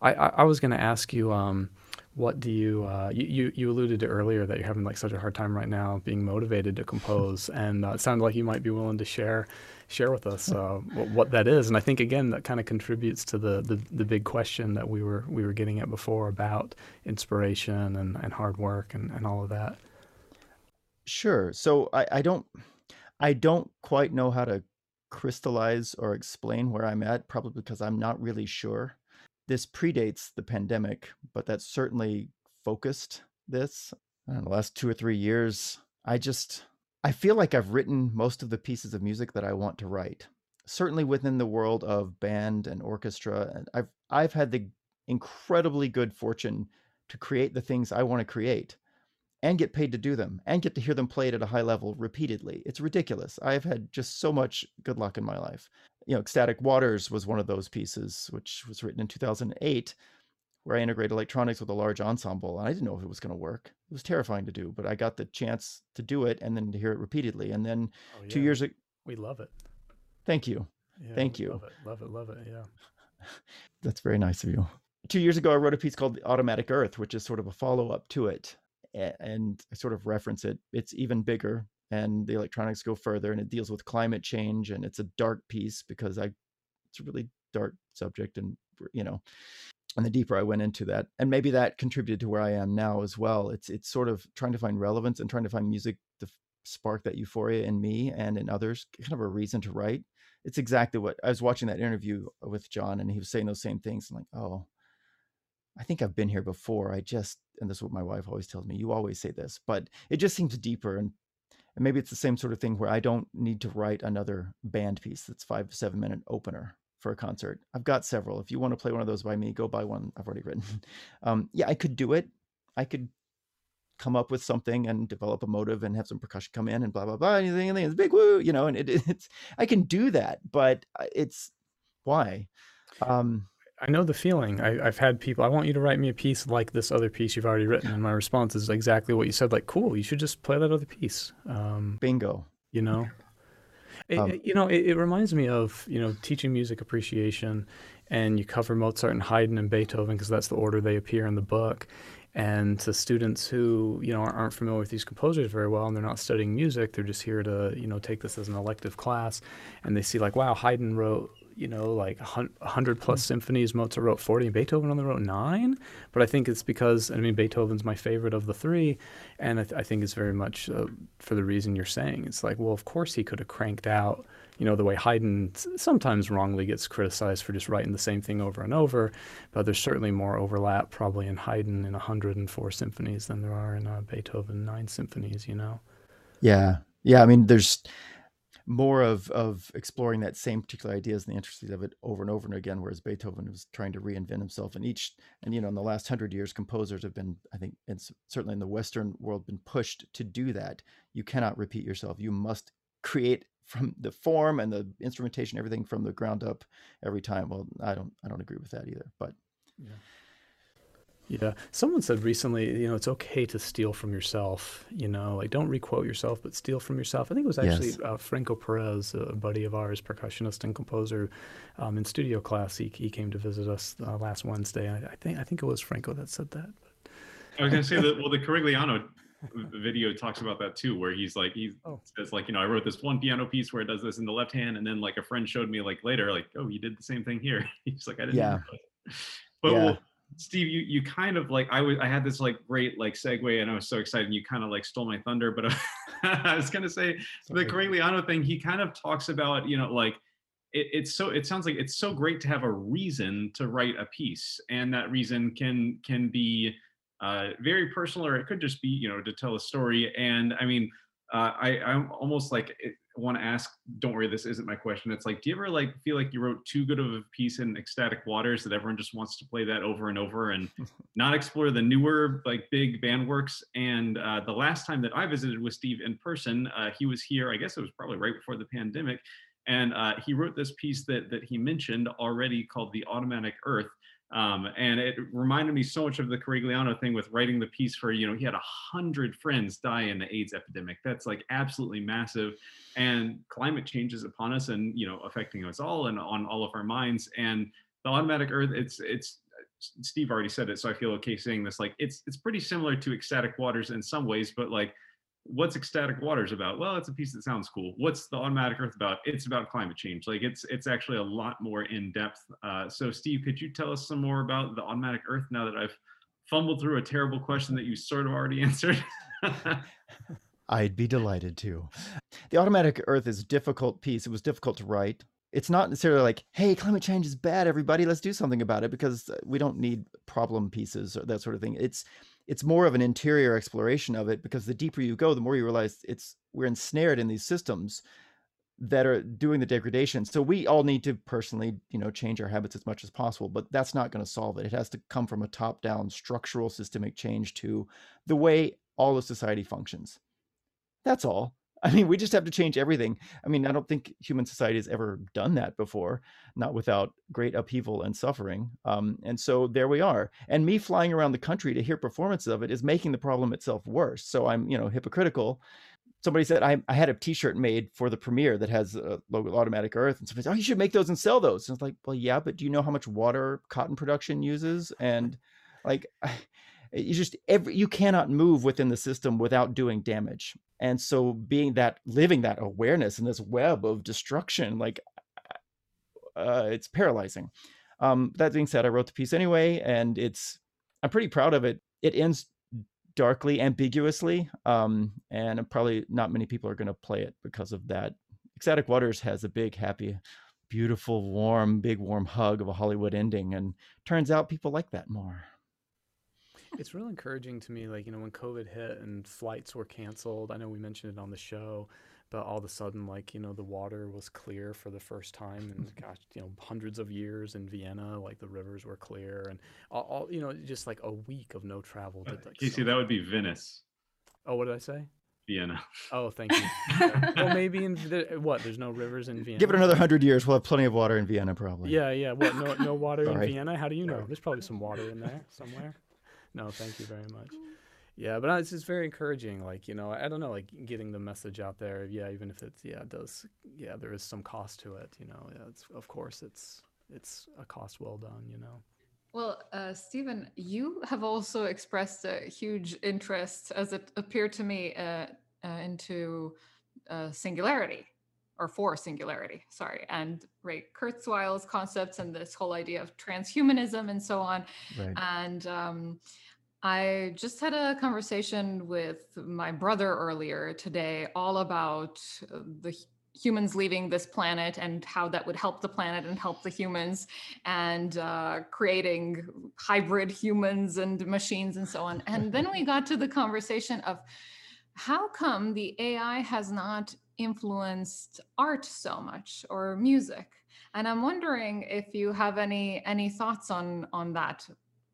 I, I, I was going to ask you um what do you, uh, you, you alluded to earlier that you're having like such a hard time right now being motivated to compose and uh, it sounded like you might be willing to share share with us uh, what, what, that is. And i think again that kind of contributes to the, the, the big question that we were we were getting at before about inspiration and, and hard work and, and all of that. Sure. So I, I don't i don't quite know how to crystallize or explain where i'm at probably because i'm not really sure this predates the pandemic, but that certainly focused this. Know, the last two or three years, I just I feel like I've written most of the pieces of music that I want to write. Certainly within the world of band and orchestra, and I've I've had the incredibly good fortune to create the things I want to create and get paid to do them and get to hear them played at a high level repeatedly. It's ridiculous. I've had just so much good luck in my life. You know, Ecstatic Waters was one of those pieces, which was written in 2008, where I integrate electronics with a large ensemble. And I didn't know if it was going to work. It was terrifying to do, but I got the chance to do it and then to hear it repeatedly. And then Oh, two yeah. years ago, We love it. thank you. Yeah, Thank you. Love it. Love it. Love it. Yeah. That's very nice of you. Two years ago, I wrote a piece called Automatic Earth, which is sort of a follow up to it. And I sort of reference it. It's even bigger, and the electronics go further, and it deals with climate change. And it's a dark piece because I, it's a really dark subject. And, you know, and the deeper I went into that, and maybe that contributed to where I am now as well. It's, it's sort of trying to find relevance and trying to find music to spark that euphoria in me and in others, kind of a reason to write it's exactly what I was watching that interview with John, and he was saying those same things. I'm like, oh, I think I've been here before. I just, and this is what my wife always tells me. You always say this, but it just seems deeper, and and maybe it's the same sort of thing where I don't need to write another band piece that's five to seven minute opener for a concert. I've got several. If you want to play one of those by me, go buy one. I've already written. Um, yeah, I could do it. I could come up with something and develop a motive and have some percussion come in and blah blah blah anything and it's big woo you know and it, it's i can do that but uh, it's why um I know the feeling. I, I've had people. I want you to write me a piece like this other piece you've already written, and my response is exactly what you said. Like, cool. You should just play that other piece. Um, bingo you know It- Um, you know it, it reminds me of you know teaching music appreciation and you cover mozart and haydn and beethoven because that's the order they appear in the book and to students who you know aren't aren't familiar with these composers very well and they're not studying music they're just here to you know take this as an elective class and they see like wow haydn wrote you know like a hun- a hundred plus symphonies mozart wrote 40 and beethoven only wrote nine but i think it's because i mean beethoven's my favorite of the three and i, th- I think it's very much uh, for the reason you're saying. It's like well of course he could have cranked out you know the way haydn sometimes wrongly gets criticized for just writing the same thing over and over but there's certainly more overlap probably in haydn in 104 symphonies than there are in uh, beethoven nine symphonies you know? Yeah. Yeah i mean there's more of of exploring that same particular ideas and the intricacies of it over and over and again whereas beethoven was trying to reinvent himself and each and you know in the last hundred years composers have been i think it's certainly in the western world been pushed to do that. You cannot repeat yourself. You must create from the form and the instrumentation everything from the ground up every time. Well i don't i don't agree with that either but Yeah. Someone said recently, you know, it's okay to steal from yourself, you know, like don't requote yourself, but steal from yourself. I think it was actually Yes. uh, Franco Perez, a buddy of ours, percussionist and composer um, in studio class. He, he came to visit us uh, last Wednesday. I, I think I think it was Franco that said that. I was gonna say that. Well, the Corigliano video talks about that too, where he's like he Oh. says like you know I wrote this one piano piece where it does this in the left hand, and then like a friend showed me like later like oh you did the same thing here. he's like I didn't. Yeah. know." But Yeah. well, Steve, you you kind of like I was I had this like great like segue, and I was so excited. And you kind of like stole my thunder, but I was gonna say the Sorry. Corigliano thing. He kind of talks about you know like it, it's so it sounds like it's so great to have a reason to write a piece and that reason can can be uh, very personal or it could just be you know to tell a story and i mean uh, i i'm almost like want to ask don't worry this isn't my question. It's like do you ever like feel like you wrote too good of a piece in ecstatic waters that everyone just wants to play that over and over and not explore the newer like big band works? And uh, the last time that i visited with steve in person uh, he was here i guess it was probably right before the pandemic and uh, he wrote this piece that that he mentioned already called the automatic earth um, and it reminded me so much of the Corigliano thing with writing the piece for you know he had a hundred friends die in the AIDS epidemic. That's like absolutely massive. And climate change is upon us and you know affecting us all and on all of our minds. And the automatic earth it's it's Steve already said it so I feel okay saying this like it's it's pretty similar to ecstatic waters in some ways but like what's ecstatic waters about well it's a piece that sounds cool what's the automatic earth about it's about climate change like it's it's actually a lot more in depth uh, so steve could you tell us some more about the automatic earth now that i've fumbled through a terrible question that you sort of already answered I'd be delighted to. The automatic Earth is a difficult piece. It was difficult to write. It's not necessarily like, hey, climate change is bad, everybody, let's do something about it because we don't need problem pieces or that sort of thing. It's it's more of an interior exploration of it because the deeper you go, the more you realize it's we're ensnared in these systems that are doing the degradation. So we all need to personally, you know, change our habits as much as possible, but that's not going to solve it. It has to come from a top-down structural systemic change to the way all of society functions. That's all. I mean, we just have to change everything. I mean, I don't think human society has ever done that before, not without great upheaval and suffering. Um, and so there we are. And me flying around the country to hear performances of it is making the problem itself worse. So I'm, you know, hypocritical. Somebody said I, I had a T-shirt made for the premiere that has a logo Automatic Earth, and somebody said, "Oh, you should make those and sell those." And it's like, well, yeah, but do you know how much water cotton production uses? And like, you just every you cannot move within the system without doing damage. And so being that living that awareness in this web of destruction like uh, it's paralyzing. Um, that being said i wrote the piece anyway and it's i'm pretty proud of it. It ends darkly ambiguously um, and probably not many people are going to play it because of that. Ecstatic waters has a big happy beautiful warm big warm hug of a hollywood ending and turns out people like that more it's real encouraging to me, like, you know, when COVID hit and flights were canceled, I know we mentioned it on the show, but all of a sudden, like, you know, the water was clear for the first time in, gosh, you know, hundreds of years in Vienna, like the rivers were clear and all, all you know, just like a week of no travel. Uh, did, like, Casey, so that would be Venice. Oh, what did I say? Vienna. Oh, thank you. well, maybe in what? There's no rivers in Vienna. Give it another hundred years, we'll have plenty of water in Vienna, probably. Yeah, yeah. What? No, no water in Vienna? How do you know? There's probably some water in there somewhere no, thank you very much. Yeah, but it's just very encouraging. Like you know, I don't know, like getting the message out there. Yeah, even if it's yeah, it does. Yeah, there is some cost to it. You know, yeah, it's of course it's it's a cost well done. You know. Well, uh, Steven, you have also expressed a huge interest, as it appeared to me, uh, uh, into uh, singularity or for singularity, sorry, and Ray Kurzweil's concepts and this whole idea of transhumanism and so on. Right. And um, I just had a conversation with my brother earlier today, all about uh, the humans leaving this planet and how that would help the planet and help the humans and uh, creating hybrid humans and machines and so on. And then we got to the conversation of how come the AI has not influenced art so much or music. And i'm wondering if you have any any thoughts on on that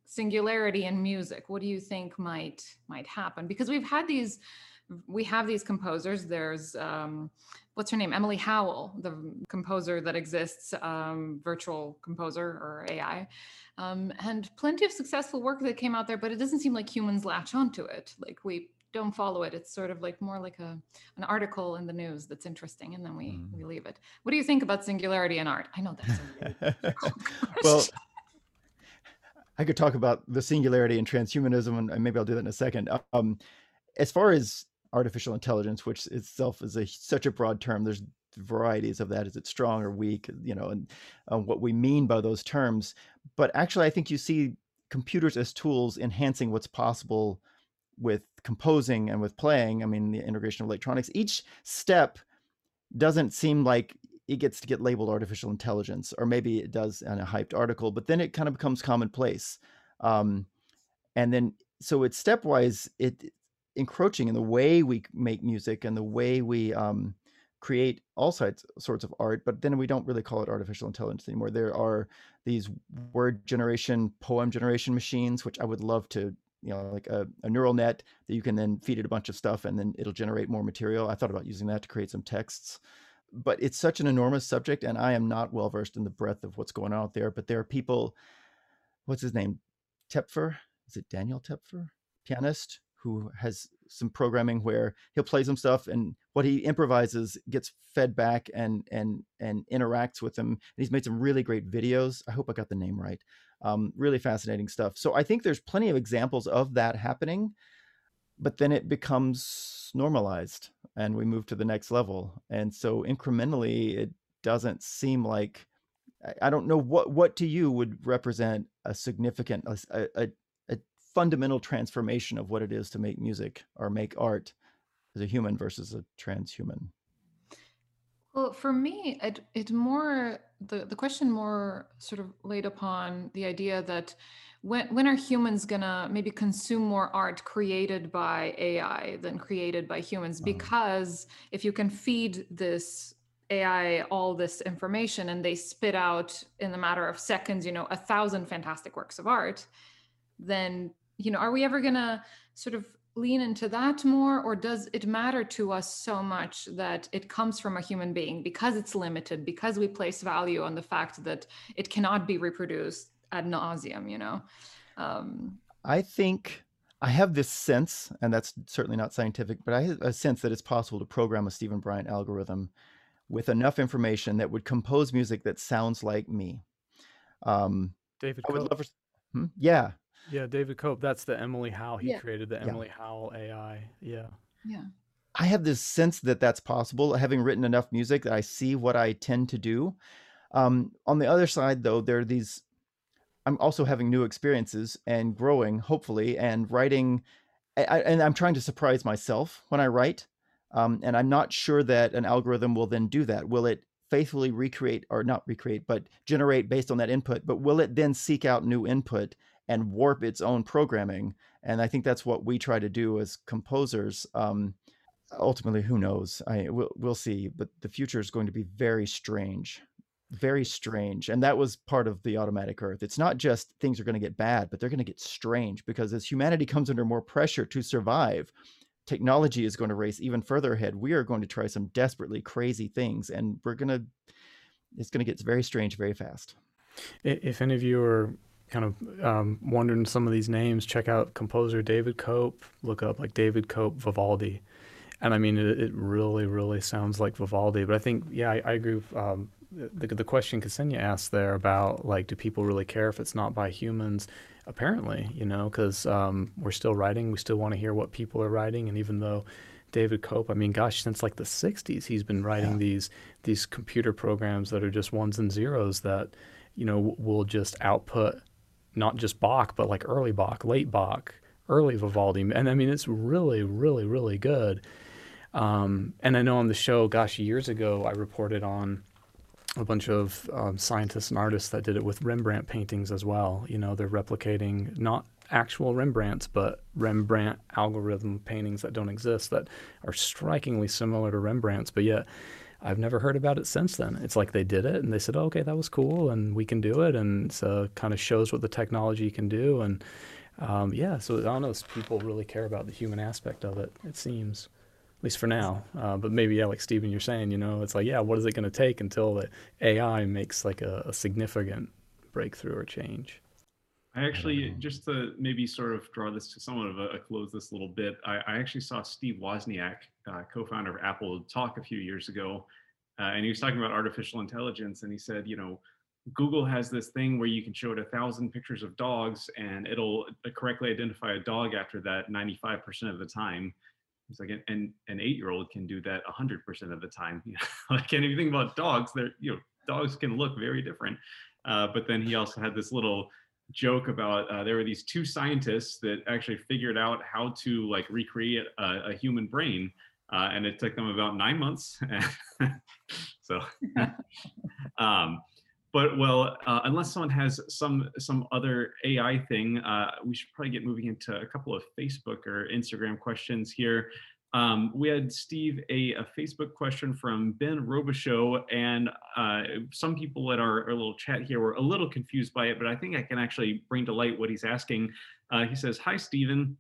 singularity in music. What do you think might might happen? Because we've had these we have these composers. There's um what's her name? Emily howell the composer that exists um virtual composer or ai um, and plenty of successful work that came out there but it doesn't seem like humans latch onto it. Like we don't follow it. It's sort of like more like a an article in the news that's interesting, and then we mm. we leave it. What do you think about singularity in art? I know that's well. I could talk about the singularity and transhumanism, and maybe I'll do that in a second. Um, as far as artificial intelligence, which itself is a such a broad term, there's varieties of that. Is it strong or weak? You know, and uh, what we mean by those terms. But actually, I think you see computers as tools enhancing what's possible with composing and with playing, I mean, the integration of electronics, each step doesn't seem like it gets to get labeled artificial intelligence, or maybe it does in a hyped article, but then it kind of becomes commonplace. Um, and then, so it's stepwise, it encroaching in the way we make music and the way we um, create all sides, sorts of art, but then we don't really call it artificial intelligence anymore. There are these word generation, poem generation machines, which I would love to you know like a, a, neural net that you can then feed it a bunch of stuff and then it'll generate more material. I thought about using that to create some texts but it's such an enormous subject and i am not well versed in the breadth of what's going on out there but there are people what's his name? Tepfer? Is it daniel tepfer? Pianist who has some programming where he'll play some stuff and what he improvises gets fed back and and and interacts with them and he's made some really great videos. I hope i got the name right um, really fascinating stuff. So I think there's plenty of examples of that happening, but then it becomes normalized and we move to the next level. And so incrementally, it doesn't seem like I don't know what what to you would represent a significant a, a, a fundamental transformation of what it is to make music or make art as a human versus a transhuman. Well, for me, it it more the the question more sort of laid upon the idea that when when are humans gonna maybe consume more art created by AI than created by humans? Uh-huh. Because if you can feed this AI all this information and they spit out in a matter of seconds, you know, a thousand fantastic works of art, then, you know, are we ever going to sort of lean into that more or does it matter to us so much that it comes from a human being because it's limited because we place value on the fact that it cannot be reproduced ad nauseum you know? Um, i think i have this sense and that's certainly not scientific but i have a sense that it's possible to program a steven bryant algorithm with enough information that would compose music that sounds like me. Um, david i would love for, hmm? yeah yeah, David Cope. That's the Emily Howe. He yeah. created the Emily yeah. Howell AI. Yeah. Yeah. I have this sense that that's possible. Having written enough music that I see what I tend to do. Um, on the other side, though, there are these. I'm also having new experiences and growing, hopefully, and writing. I, and I'm trying to surprise myself when I write. Um, and I'm not sure that an algorithm will then do that. Will it faithfully recreate, or not recreate, but generate based on that input? But will it then seek out new input and warp its own programming. And I think that's what we try to do as composers. Um, ultimately, who knows? I we'll, we'll see. But the future is going to be very strange, very strange. And that was part of the automatic Earth. It's not just things are going to get bad, but they're going to get strange because as humanity comes under more pressure to survive, technology is going to race even further ahead. We are going to try some desperately crazy things, and we're to. It's going to get very strange very fast. If any of you are kind of um, wondering some of these names, check out composer David Cope. Look up like David Cope Vivaldi, and I mean it, it really, really sounds like Vivaldi. But I think, yeah, I, I agree. With, um, the the question Ksenija asked there about like, do people really care if it's not by humans? Apparently, you know, because um, we're still writing, we still want to hear what people are writing, and even though David Cope. I mean, gosh, since like the '60s, he's been writing yeah. these these computer programs that are just ones and zeros that you know will just output not just Bach, but like early Bach, late Bach, early Vivaldi. And I mean, it's really, really, really good. Um, and I know on the show, gosh, years ago, I reported on a bunch of um, scientists and artists that did it with Rembrandt paintings as well. You know, they're replicating not actual Rembrandts, but Rembrandt algorithm paintings that don't exist that are strikingly similar to Rembrandt's, but yet I've never heard about it since then. It's like they did it and they said, oh, okay, that was cool and we can do it. And so kind of shows what the technology can do. And um, yeah, so I don't know, if people really care about the human aspect of it, it seems, at least for now. Uh, but maybe, yeah, like Steven, you're saying, you know, it's like, yeah, what is it going to take until the AI makes like a, a significant breakthrough or change? I actually, just to maybe sort of draw this to somewhat of a, a close this little bit, I, I actually saw Steve Wozniak, uh, co-founder of Apple, talk a few years ago, uh, and he was talking about artificial intelligence, and he said, you know, Google has this thing where you can show it a thousand pictures of dogs, and it'll correctly identify a dog after that 95% of the time. He's like, and an eight-year-old can do that 100% of the time. like, and if you think about dogs, they're you know, dogs can look very different. Uh, but then he also had this little joke about uh, there were these two scientists that actually figured out how to like recreate a, a human brain uh, and it took them about nine months so um, but well uh, unless someone has some some other ai thing uh, we should probably get moving into a couple of facebook or instagram questions here um, we had Steve a, a, Facebook question from Ben Robichaux, and uh, some people at our, our, little chat here were a little confused by it, but I think I can actually bring to light what he's asking. Uh, he says, "Hi, Steven.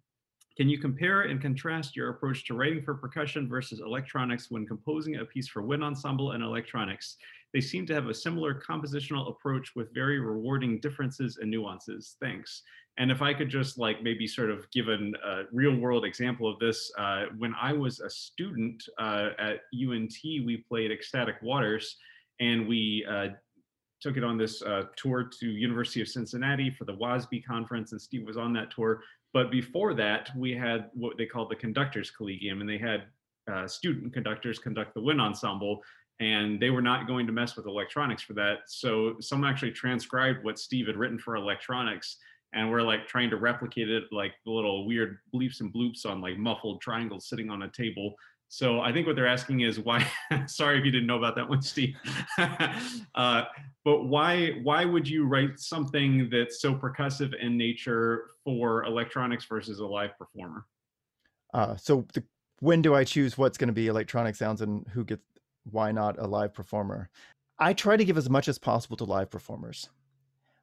Can you compare and contrast your approach to writing for percussion versus electronics when composing a piece for wind ensemble and electronics? They seem to have a similar compositional approach with very rewarding differences and nuances. Thanks. And if I could just like maybe sort of give a uh, real world example of this, uh, when I was a student uh, at UNT, we played Ecstatic Waters and we uh, took it on this uh, tour to University of Cincinnati for the WOSB conference and Steve was on that tour. But before that, we had what they called the Conductors Collegium and they had uh, student conductors conduct the wind ensemble and they were not going to mess with electronics for that. So someone actually transcribed what Steve had written for electronics and we're like trying to replicate it like the little weird bleeps and bloops on like muffled triangles sitting on a table so i think what they're asking is why sorry if you didn't know about that one steve. Uh, but why why would you write something that's so percussive in nature for electronics versus a live performer? Uh, so the, when do i choose what's going to be electronic sounds and who gets why not a live performer? I try to give as much as possible to live performers,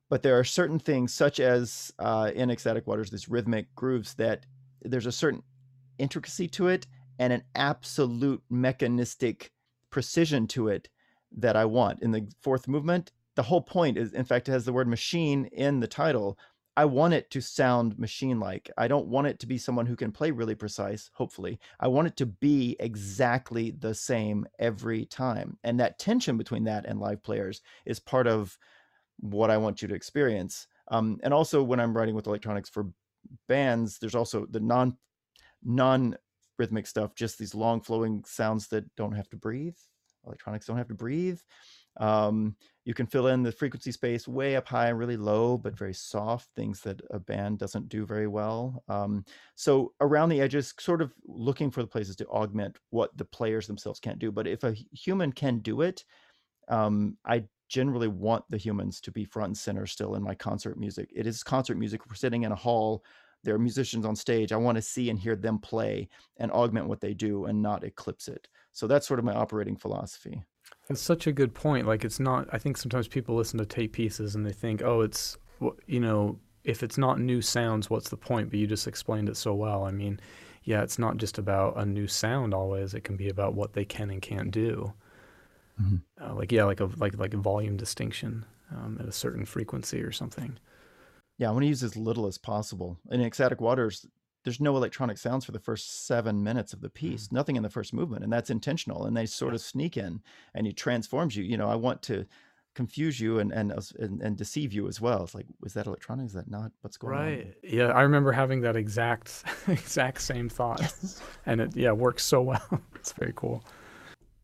but there are certain things, such as uh, in Ecstatic Waters, these rhythmic grooves, that there's a certain intricacy to it and an absolute mechanistic precision to it that I want. In the fourth movement, the whole point is, in fact, it has the word machine in the title. I want it to sound machine like. I don't want it to be someone who can play really precise, hopefully. I want it to be exactly the same every time. And that tension between that and live players is part of what I want you to experience. Um, and also, when I'm writing with electronics for bands, there's also the non non rhythmic stuff, just these long flowing sounds that don't have to breathe. Electronics don't have to breathe. Um, you can fill in the frequency space way up high and really low, but very soft, things that a band doesn't do very well. Um, so around the edges, sort of looking for the places to augment what the players themselves can't do. But if a human can do it, um, I generally want the humans to be front and center still in my concert music. It is concert music. We're sitting in a hall. There are musicians on stage. I want to see and hear them play and augment what they do and not eclipse it. So that's sort of my operating philosophy. That's such a good point. Like, it's not, I think sometimes people listen to tape pieces and they think, oh, it's, you know, if it's not new sounds, what's the point? But you just explained it so well. I mean, yeah, it's not just about a new sound always. It can be about what they can and can't do. Mm-hmm. Uh, like yeah, like a like like a volume distinction um, at a certain frequency or something. Yeah, I want to use as little as possible. In ecstatic waters, there's no electronic sounds for the first seven minutes of the piece, mm-hmm. nothing in the first movement, and that's intentional. And they sort yeah. of sneak in, and it transforms you. You know, I want to confuse you and and, and and deceive you as well. It's like, is that electronic? Is that not? What's going right. on? Right. Yeah, I remember having that exact exact same thought, yes. and it yeah works so well. it's very cool.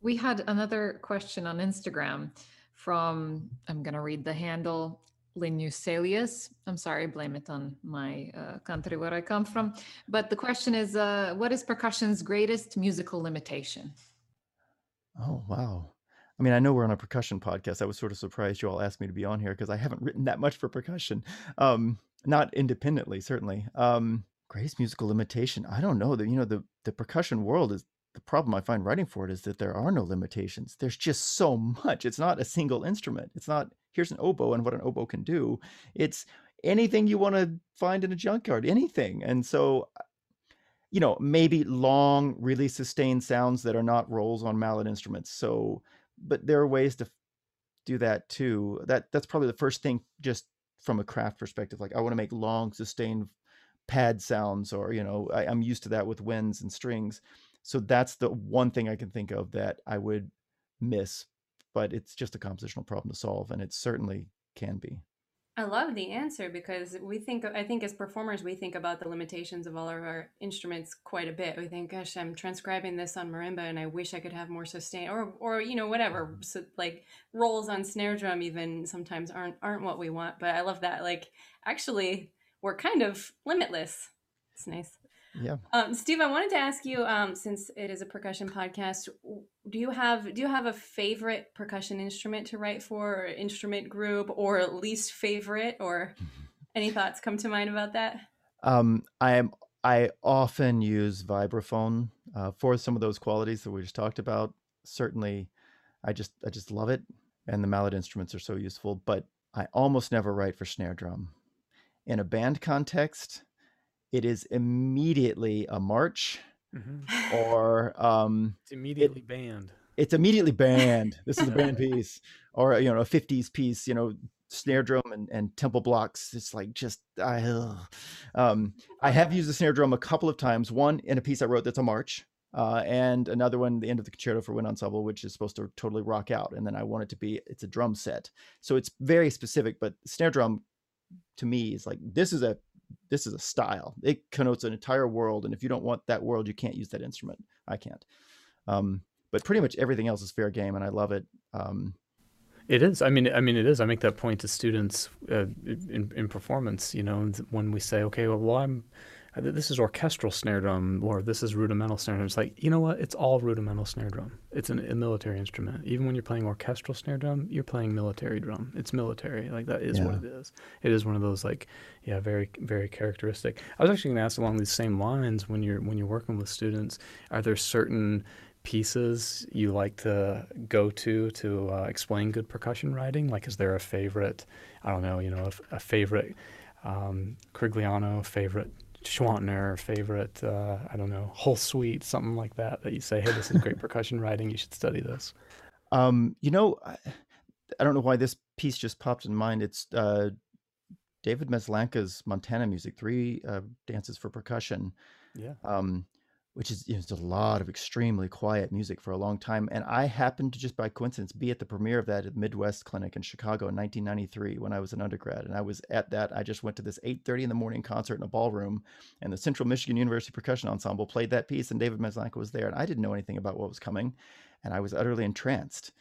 We had another question on Instagram from I'm gonna read the handle Linuselius. I'm sorry, blame it on my uh, country where I come from. But the question is, uh, what is percussion's greatest musical limitation? Oh wow! I mean, I know we're on a percussion podcast. I was sort of surprised you all asked me to be on here because I haven't written that much for percussion, um, not independently, certainly. Um, greatest musical limitation? I don't know. The you know the the percussion world is the problem I find writing for it is that there are no limitations. There's just so much. It's not a single instrument. It's not here's an oboe and what an oboe can do. It's anything you want to find in a junkyard, anything. And so, uh, you know, maybe long, really sustained sounds that are not rolls on mallet instruments. So, but there are ways to do that too. That that's probably the first thing, just from a craft perspective. Like I want to make long, sustained pad sounds, or you know, I, I'm used to that with winds and strings so that's the one thing I can think of that I would miss, but it's just a compositional problem to solve, and it certainly can be. I love the answer because we think, I think as performers, we think about the limitations of all of our instruments quite a bit. We think, gosh, I'm transcribing this on marimba and I wish I could have more sustain or, or, you know, whatever. Mm-hmm. So like rolls on snare drum even sometimes aren't, aren't what we want. But I love that. Like actually we're kind of limitless. It's nice. Yeah. Um, Steve, I wanted to ask you, um, since it is a percussion podcast, do you have do you have a favorite percussion instrument to write for, or instrument group, or least favorite, or any thoughts come to mind about that? Um, I am. I often use vibraphone uh, for some of those qualities that we just talked about. Certainly, I just I just love it, and the mallet instruments are so useful. But I almost never write for snare drum. In a band context, it is immediately a march mm-hmm. or um, it's immediately it, banned. It's immediately banned. this is a band piece or you know a 50s piece, you know, snare drum and, and temple blocks. It's like just I um, I have used the snare drum a couple of times. One in a piece I wrote that's a march. Uh, and another one, the end of the concerto for wind ensemble, which is supposed to totally rock out. And then I want it to be, it's a drum set. So it's very specific, but snare drum to me is like, this is a this is a style. It connotes an entire world, and if you don't want that world, you can't use that instrument. I can't. Um, but pretty much everything else is fair game, and I love it. Um, it is. I mean, I mean, it is. I make that point to students uh, in in performance. You know, when we say, okay, well, well I'm this is orchestral snare drum or this is rudimental snare drum. It's like, you know what? It's all rudimental snare drum. It's an, a military instrument. Even when you're playing orchestral snare drum, you're playing military drum. It's military. Like that is yeah. what it is. It is one of those like, yeah, very, very characteristic. I was actually going to ask along these same lines when you're, when you're working with students, are there certain pieces you like to go to to uh, explain good percussion writing? Like, is there a favorite? I don't know, you know, a, a favorite um, Corigliano, favorite Schwantner, favorite, uh, I don't know, whole suite, something like that, that you say, hey, this is great percussion writing. You should study this. Um, you know, I, I, don't know why this piece just popped in mind. It's uh, David Maslanka's Montana music, three uh, dances for percussion. Yeah. Um, which is you know, a lot of extremely quiet music for a long time. And I happened to just by coincidence be at the premiere of that at Midwest Clinic in Chicago in 1993 when I was an undergrad. And I was at that. I just went to this 8:30 in the morning concert in a ballroom, and the Central Michigan University Percussion Ensemble played that piece, and David Maslanka was there, and I didn't know anything about what was coming, and I was utterly entranced.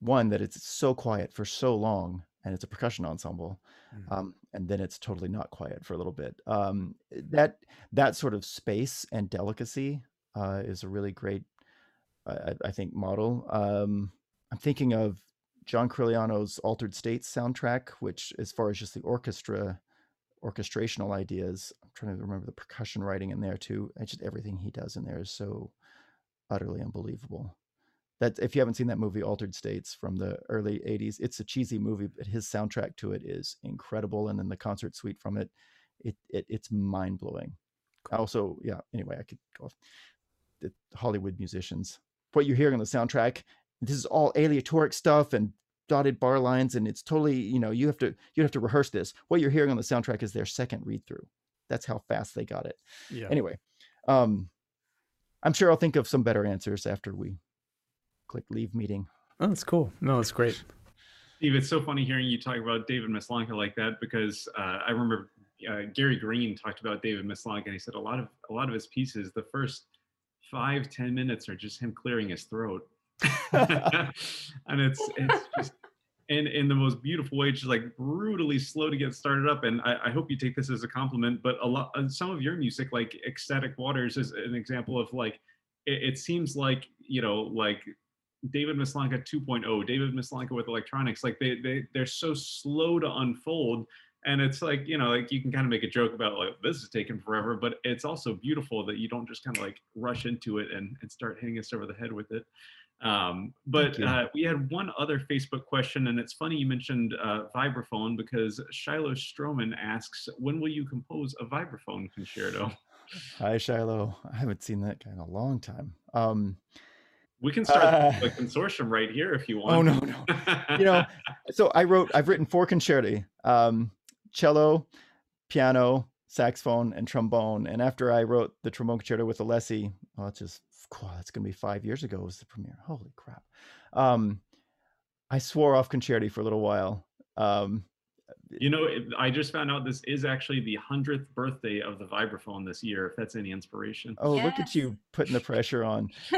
One that it's so quiet for so long, and it's a percussion ensemble, mm-hmm. um, and then it's totally not quiet for a little bit. Um, that that sort of space and delicacy uh, is a really great, I, I think, model. Um, I'm thinking of John Corigliano's Altered States soundtrack, which, as far as just the orchestra orchestrational ideas, I'm trying to remember the percussion writing in there too. And just everything he does in there is so utterly unbelievable that if you haven't seen that movie altered states from the early 80s it's a cheesy movie but his soundtrack to it is incredible and then the concert suite from it it, it it's mind-blowing. Also yeah anyway i could go off. The hollywood musicians what you're hearing on the soundtrack this is all aleatoric stuff and dotted bar lines and it's totally you know you have to you have to rehearse this. What you're hearing on the soundtrack is their second read through that's how fast they got it. Yeah. Anyway um i'm sure i'll think of some better answers after we click leave meeting. Oh, that's cool. No, that's great. Steve, it's so funny hearing you talk about David Maslanka like that because uh, I remember uh, Gary Green talked about David Maslanka and he said a lot of a lot of his pieces, the first five ten minutes are just him clearing his throat, and it's it's just in in the most beautiful way, just like brutally slow to get started up. And I, I hope you take this as a compliment. But a lot, some of your music, like Ecstatic Waters, is an example of like it, it seems like you know like David Maslanka 2.0, David Maslanka with electronics, like they they they're so slow to unfold. And it's like, you know, like you can kind of make a joke about like this is taking forever, but it's also beautiful that you don't just kind of like rush into it and, and start hitting us over the head with it. Um, but uh, we had one other Facebook question, and it's funny you mentioned uh, vibraphone because Shiloh Stroman asks, "When will you compose a vibraphone concerto?" Hi, Shiloh. I haven't seen that guy in a long time. Um, we can start uh, a consortium right here if you want. Oh no, no. you know, so I wrote. I've written four concerti: um, cello, piano, saxophone, and trombone. And after I wrote the trombone concerto with Alessi, well, it's just oh, that's going to be five years ago. Was the premiere? Holy crap! Um, I swore off concerti for a little while. Um, you know, I just found out this is actually the hundredth birthday of the vibraphone this year. If that's any inspiration. Oh, yes. look at you putting the pressure on.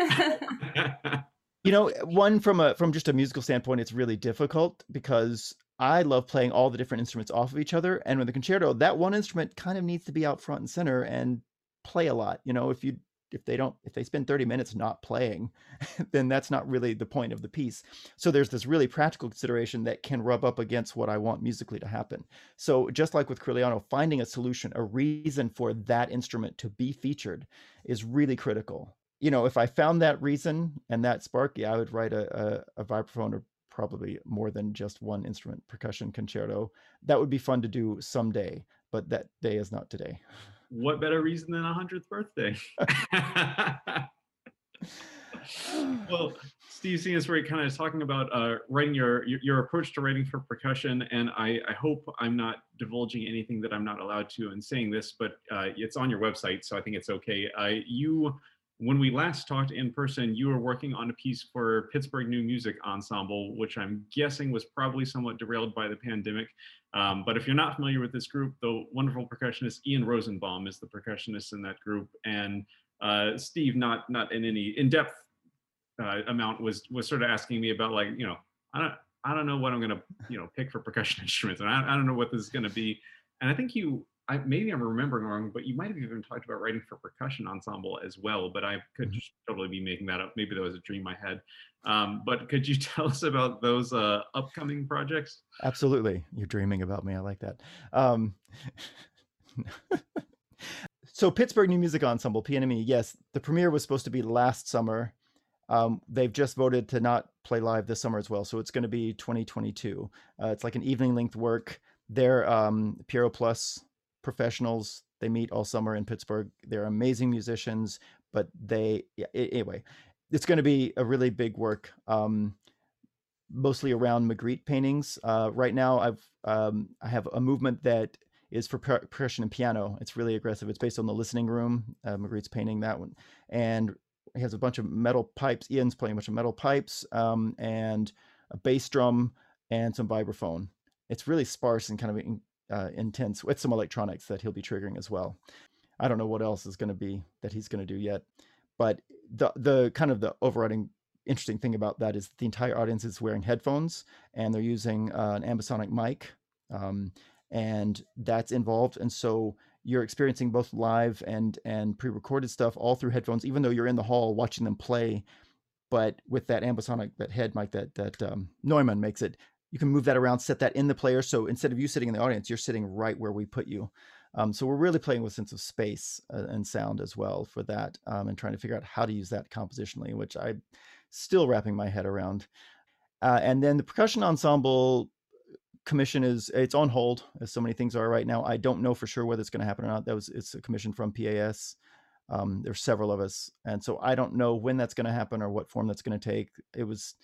you know, one from a from just a musical standpoint, it's really difficult because I love playing all the different instruments off of each other, and with the concerto, that one instrument kind of needs to be out front and center and play a lot. You know, if you if they don't if they spend 30 minutes not playing then that's not really the point of the piece. So there's this really practical consideration that can rub up against what i want musically to happen. So just like with Corigliano, finding a solution a reason for that instrument to be featured is really critical. You know if i found that reason and that spark yeah i would write a, a, a vibraphone or probably more than just one instrument percussion concerto. That would be fun to do someday but that day is not today what better reason than a hundredth birthday? well, Steve, seeing as we're kind of talking about uh, writing your, your, approach to writing for percussion, and I, I hope I'm not divulging anything that I'm not allowed to in saying this, but uh, it's on your website, so I think it's okay. Uh, you when we last talked in person, you were working on a piece for Pittsburgh New Music Ensemble, which I'm guessing was probably somewhat derailed by the pandemic. Um, but if you're not familiar with this group, the wonderful percussionist Ian Rosenbaum is the percussionist in that group, and uh, Steve, not not in any in-depth uh, amount, was was sort of asking me about like you know I don't I don't know what I'm gonna you know pick for percussion instruments, and I, I don't know what this is gonna be. And I think you I, maybe I'm remembering wrong, but you might have even talked about writing for percussion ensemble as well. But I could mm-hmm. just totally be making that up. Maybe that was a dream I had. Um, but could you tell us about those uh, upcoming projects? Absolutely, you're dreaming about me. I like that. Um, so Pittsburgh New Music Ensemble (PNME). Yes, the premiere was supposed to be last summer. Um, they've just voted to not play live this summer as well, so it's going to be 2022. Uh, it's like an evening length work. They're um, Pierrot Plus professionals. They meet all summer in Pittsburgh. They're amazing musicians, but they yeah, anyway, it's going to be a really big work. Um, mostly around Magritte paintings. Uh, right now, I've um, I have a movement that is for percussion and piano. It's really aggressive. It's based on the listening room. Uh, Magritte's painting that one, and he has a bunch of metal pipes. Ian's playing a bunch of metal pipes um, and a bass drum and some vibraphone. It's really sparse and kind of uh, intense with some electronics that he'll be triggering as well. I don't know what else is going to be that he's going to do yet, but the the kind of the overriding interesting thing about that is the entire audience is wearing headphones and they're using uh, an ambisonic mic, um, and that's involved. And so you're experiencing both live and and pre-recorded stuff all through headphones, even though you're in the hall watching them play. But with that ambisonic, that head mic that that um, Neumann makes it, you can move that around, set that in the player. So instead of you sitting in the audience, you're sitting right where we put you. Um, so we're really playing with sense of space uh, and sound as well for that, um, and trying to figure out how to use that compositionally, which I'm still wrapping my head around. Uh, and then the percussion ensemble commission is it's on hold as so many things are right now. I don't know for sure whether it's going to happen or not. That was it's a commission from PAS. Um, there's several of us, and so I don't know when that's going to happen or what form that's going to take. It was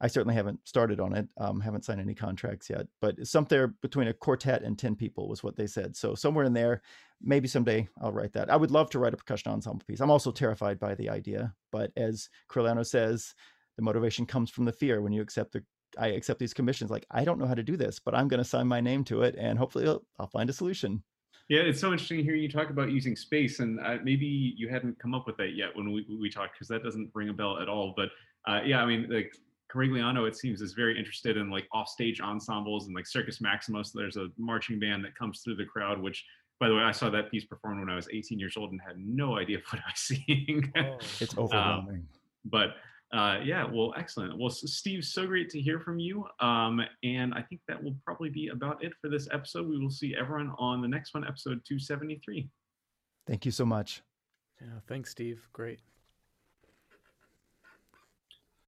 I certainly haven't started on it. Um, haven't signed any contracts yet, but somewhere between a quartet and ten people was what they said. So somewhere in there, maybe someday I'll write that. I would love to write a percussion ensemble piece. I'm also terrified by the idea, but as Corigliano says, the motivation comes from the fear when you accept the I accept these commissions. Like I don't know how to do this, but I'm going to sign my name to it, and hopefully I'll, I'll find a solution. Yeah, it's so interesting hearing you talk about using space, and uh, maybe you hadn't come up with that yet when we we talked because that doesn't ring a bell at all. But uh, yeah, I mean, like Corigliano, it seems, is very interested in like offstage ensembles and like Circus Maximus. There's a marching band that comes through the crowd, which, by the way, I saw that piece performed when I was 18 years old and had no idea what I was seeing. Oh, it's overwhelming. Um, but uh, yeah, well, excellent. Well, Steve, so great to hear from you. Um, and I think that will probably be about it for this episode. We will see everyone on the next one, episode 273. Thank you so much. Yeah, thanks, Steve. Great.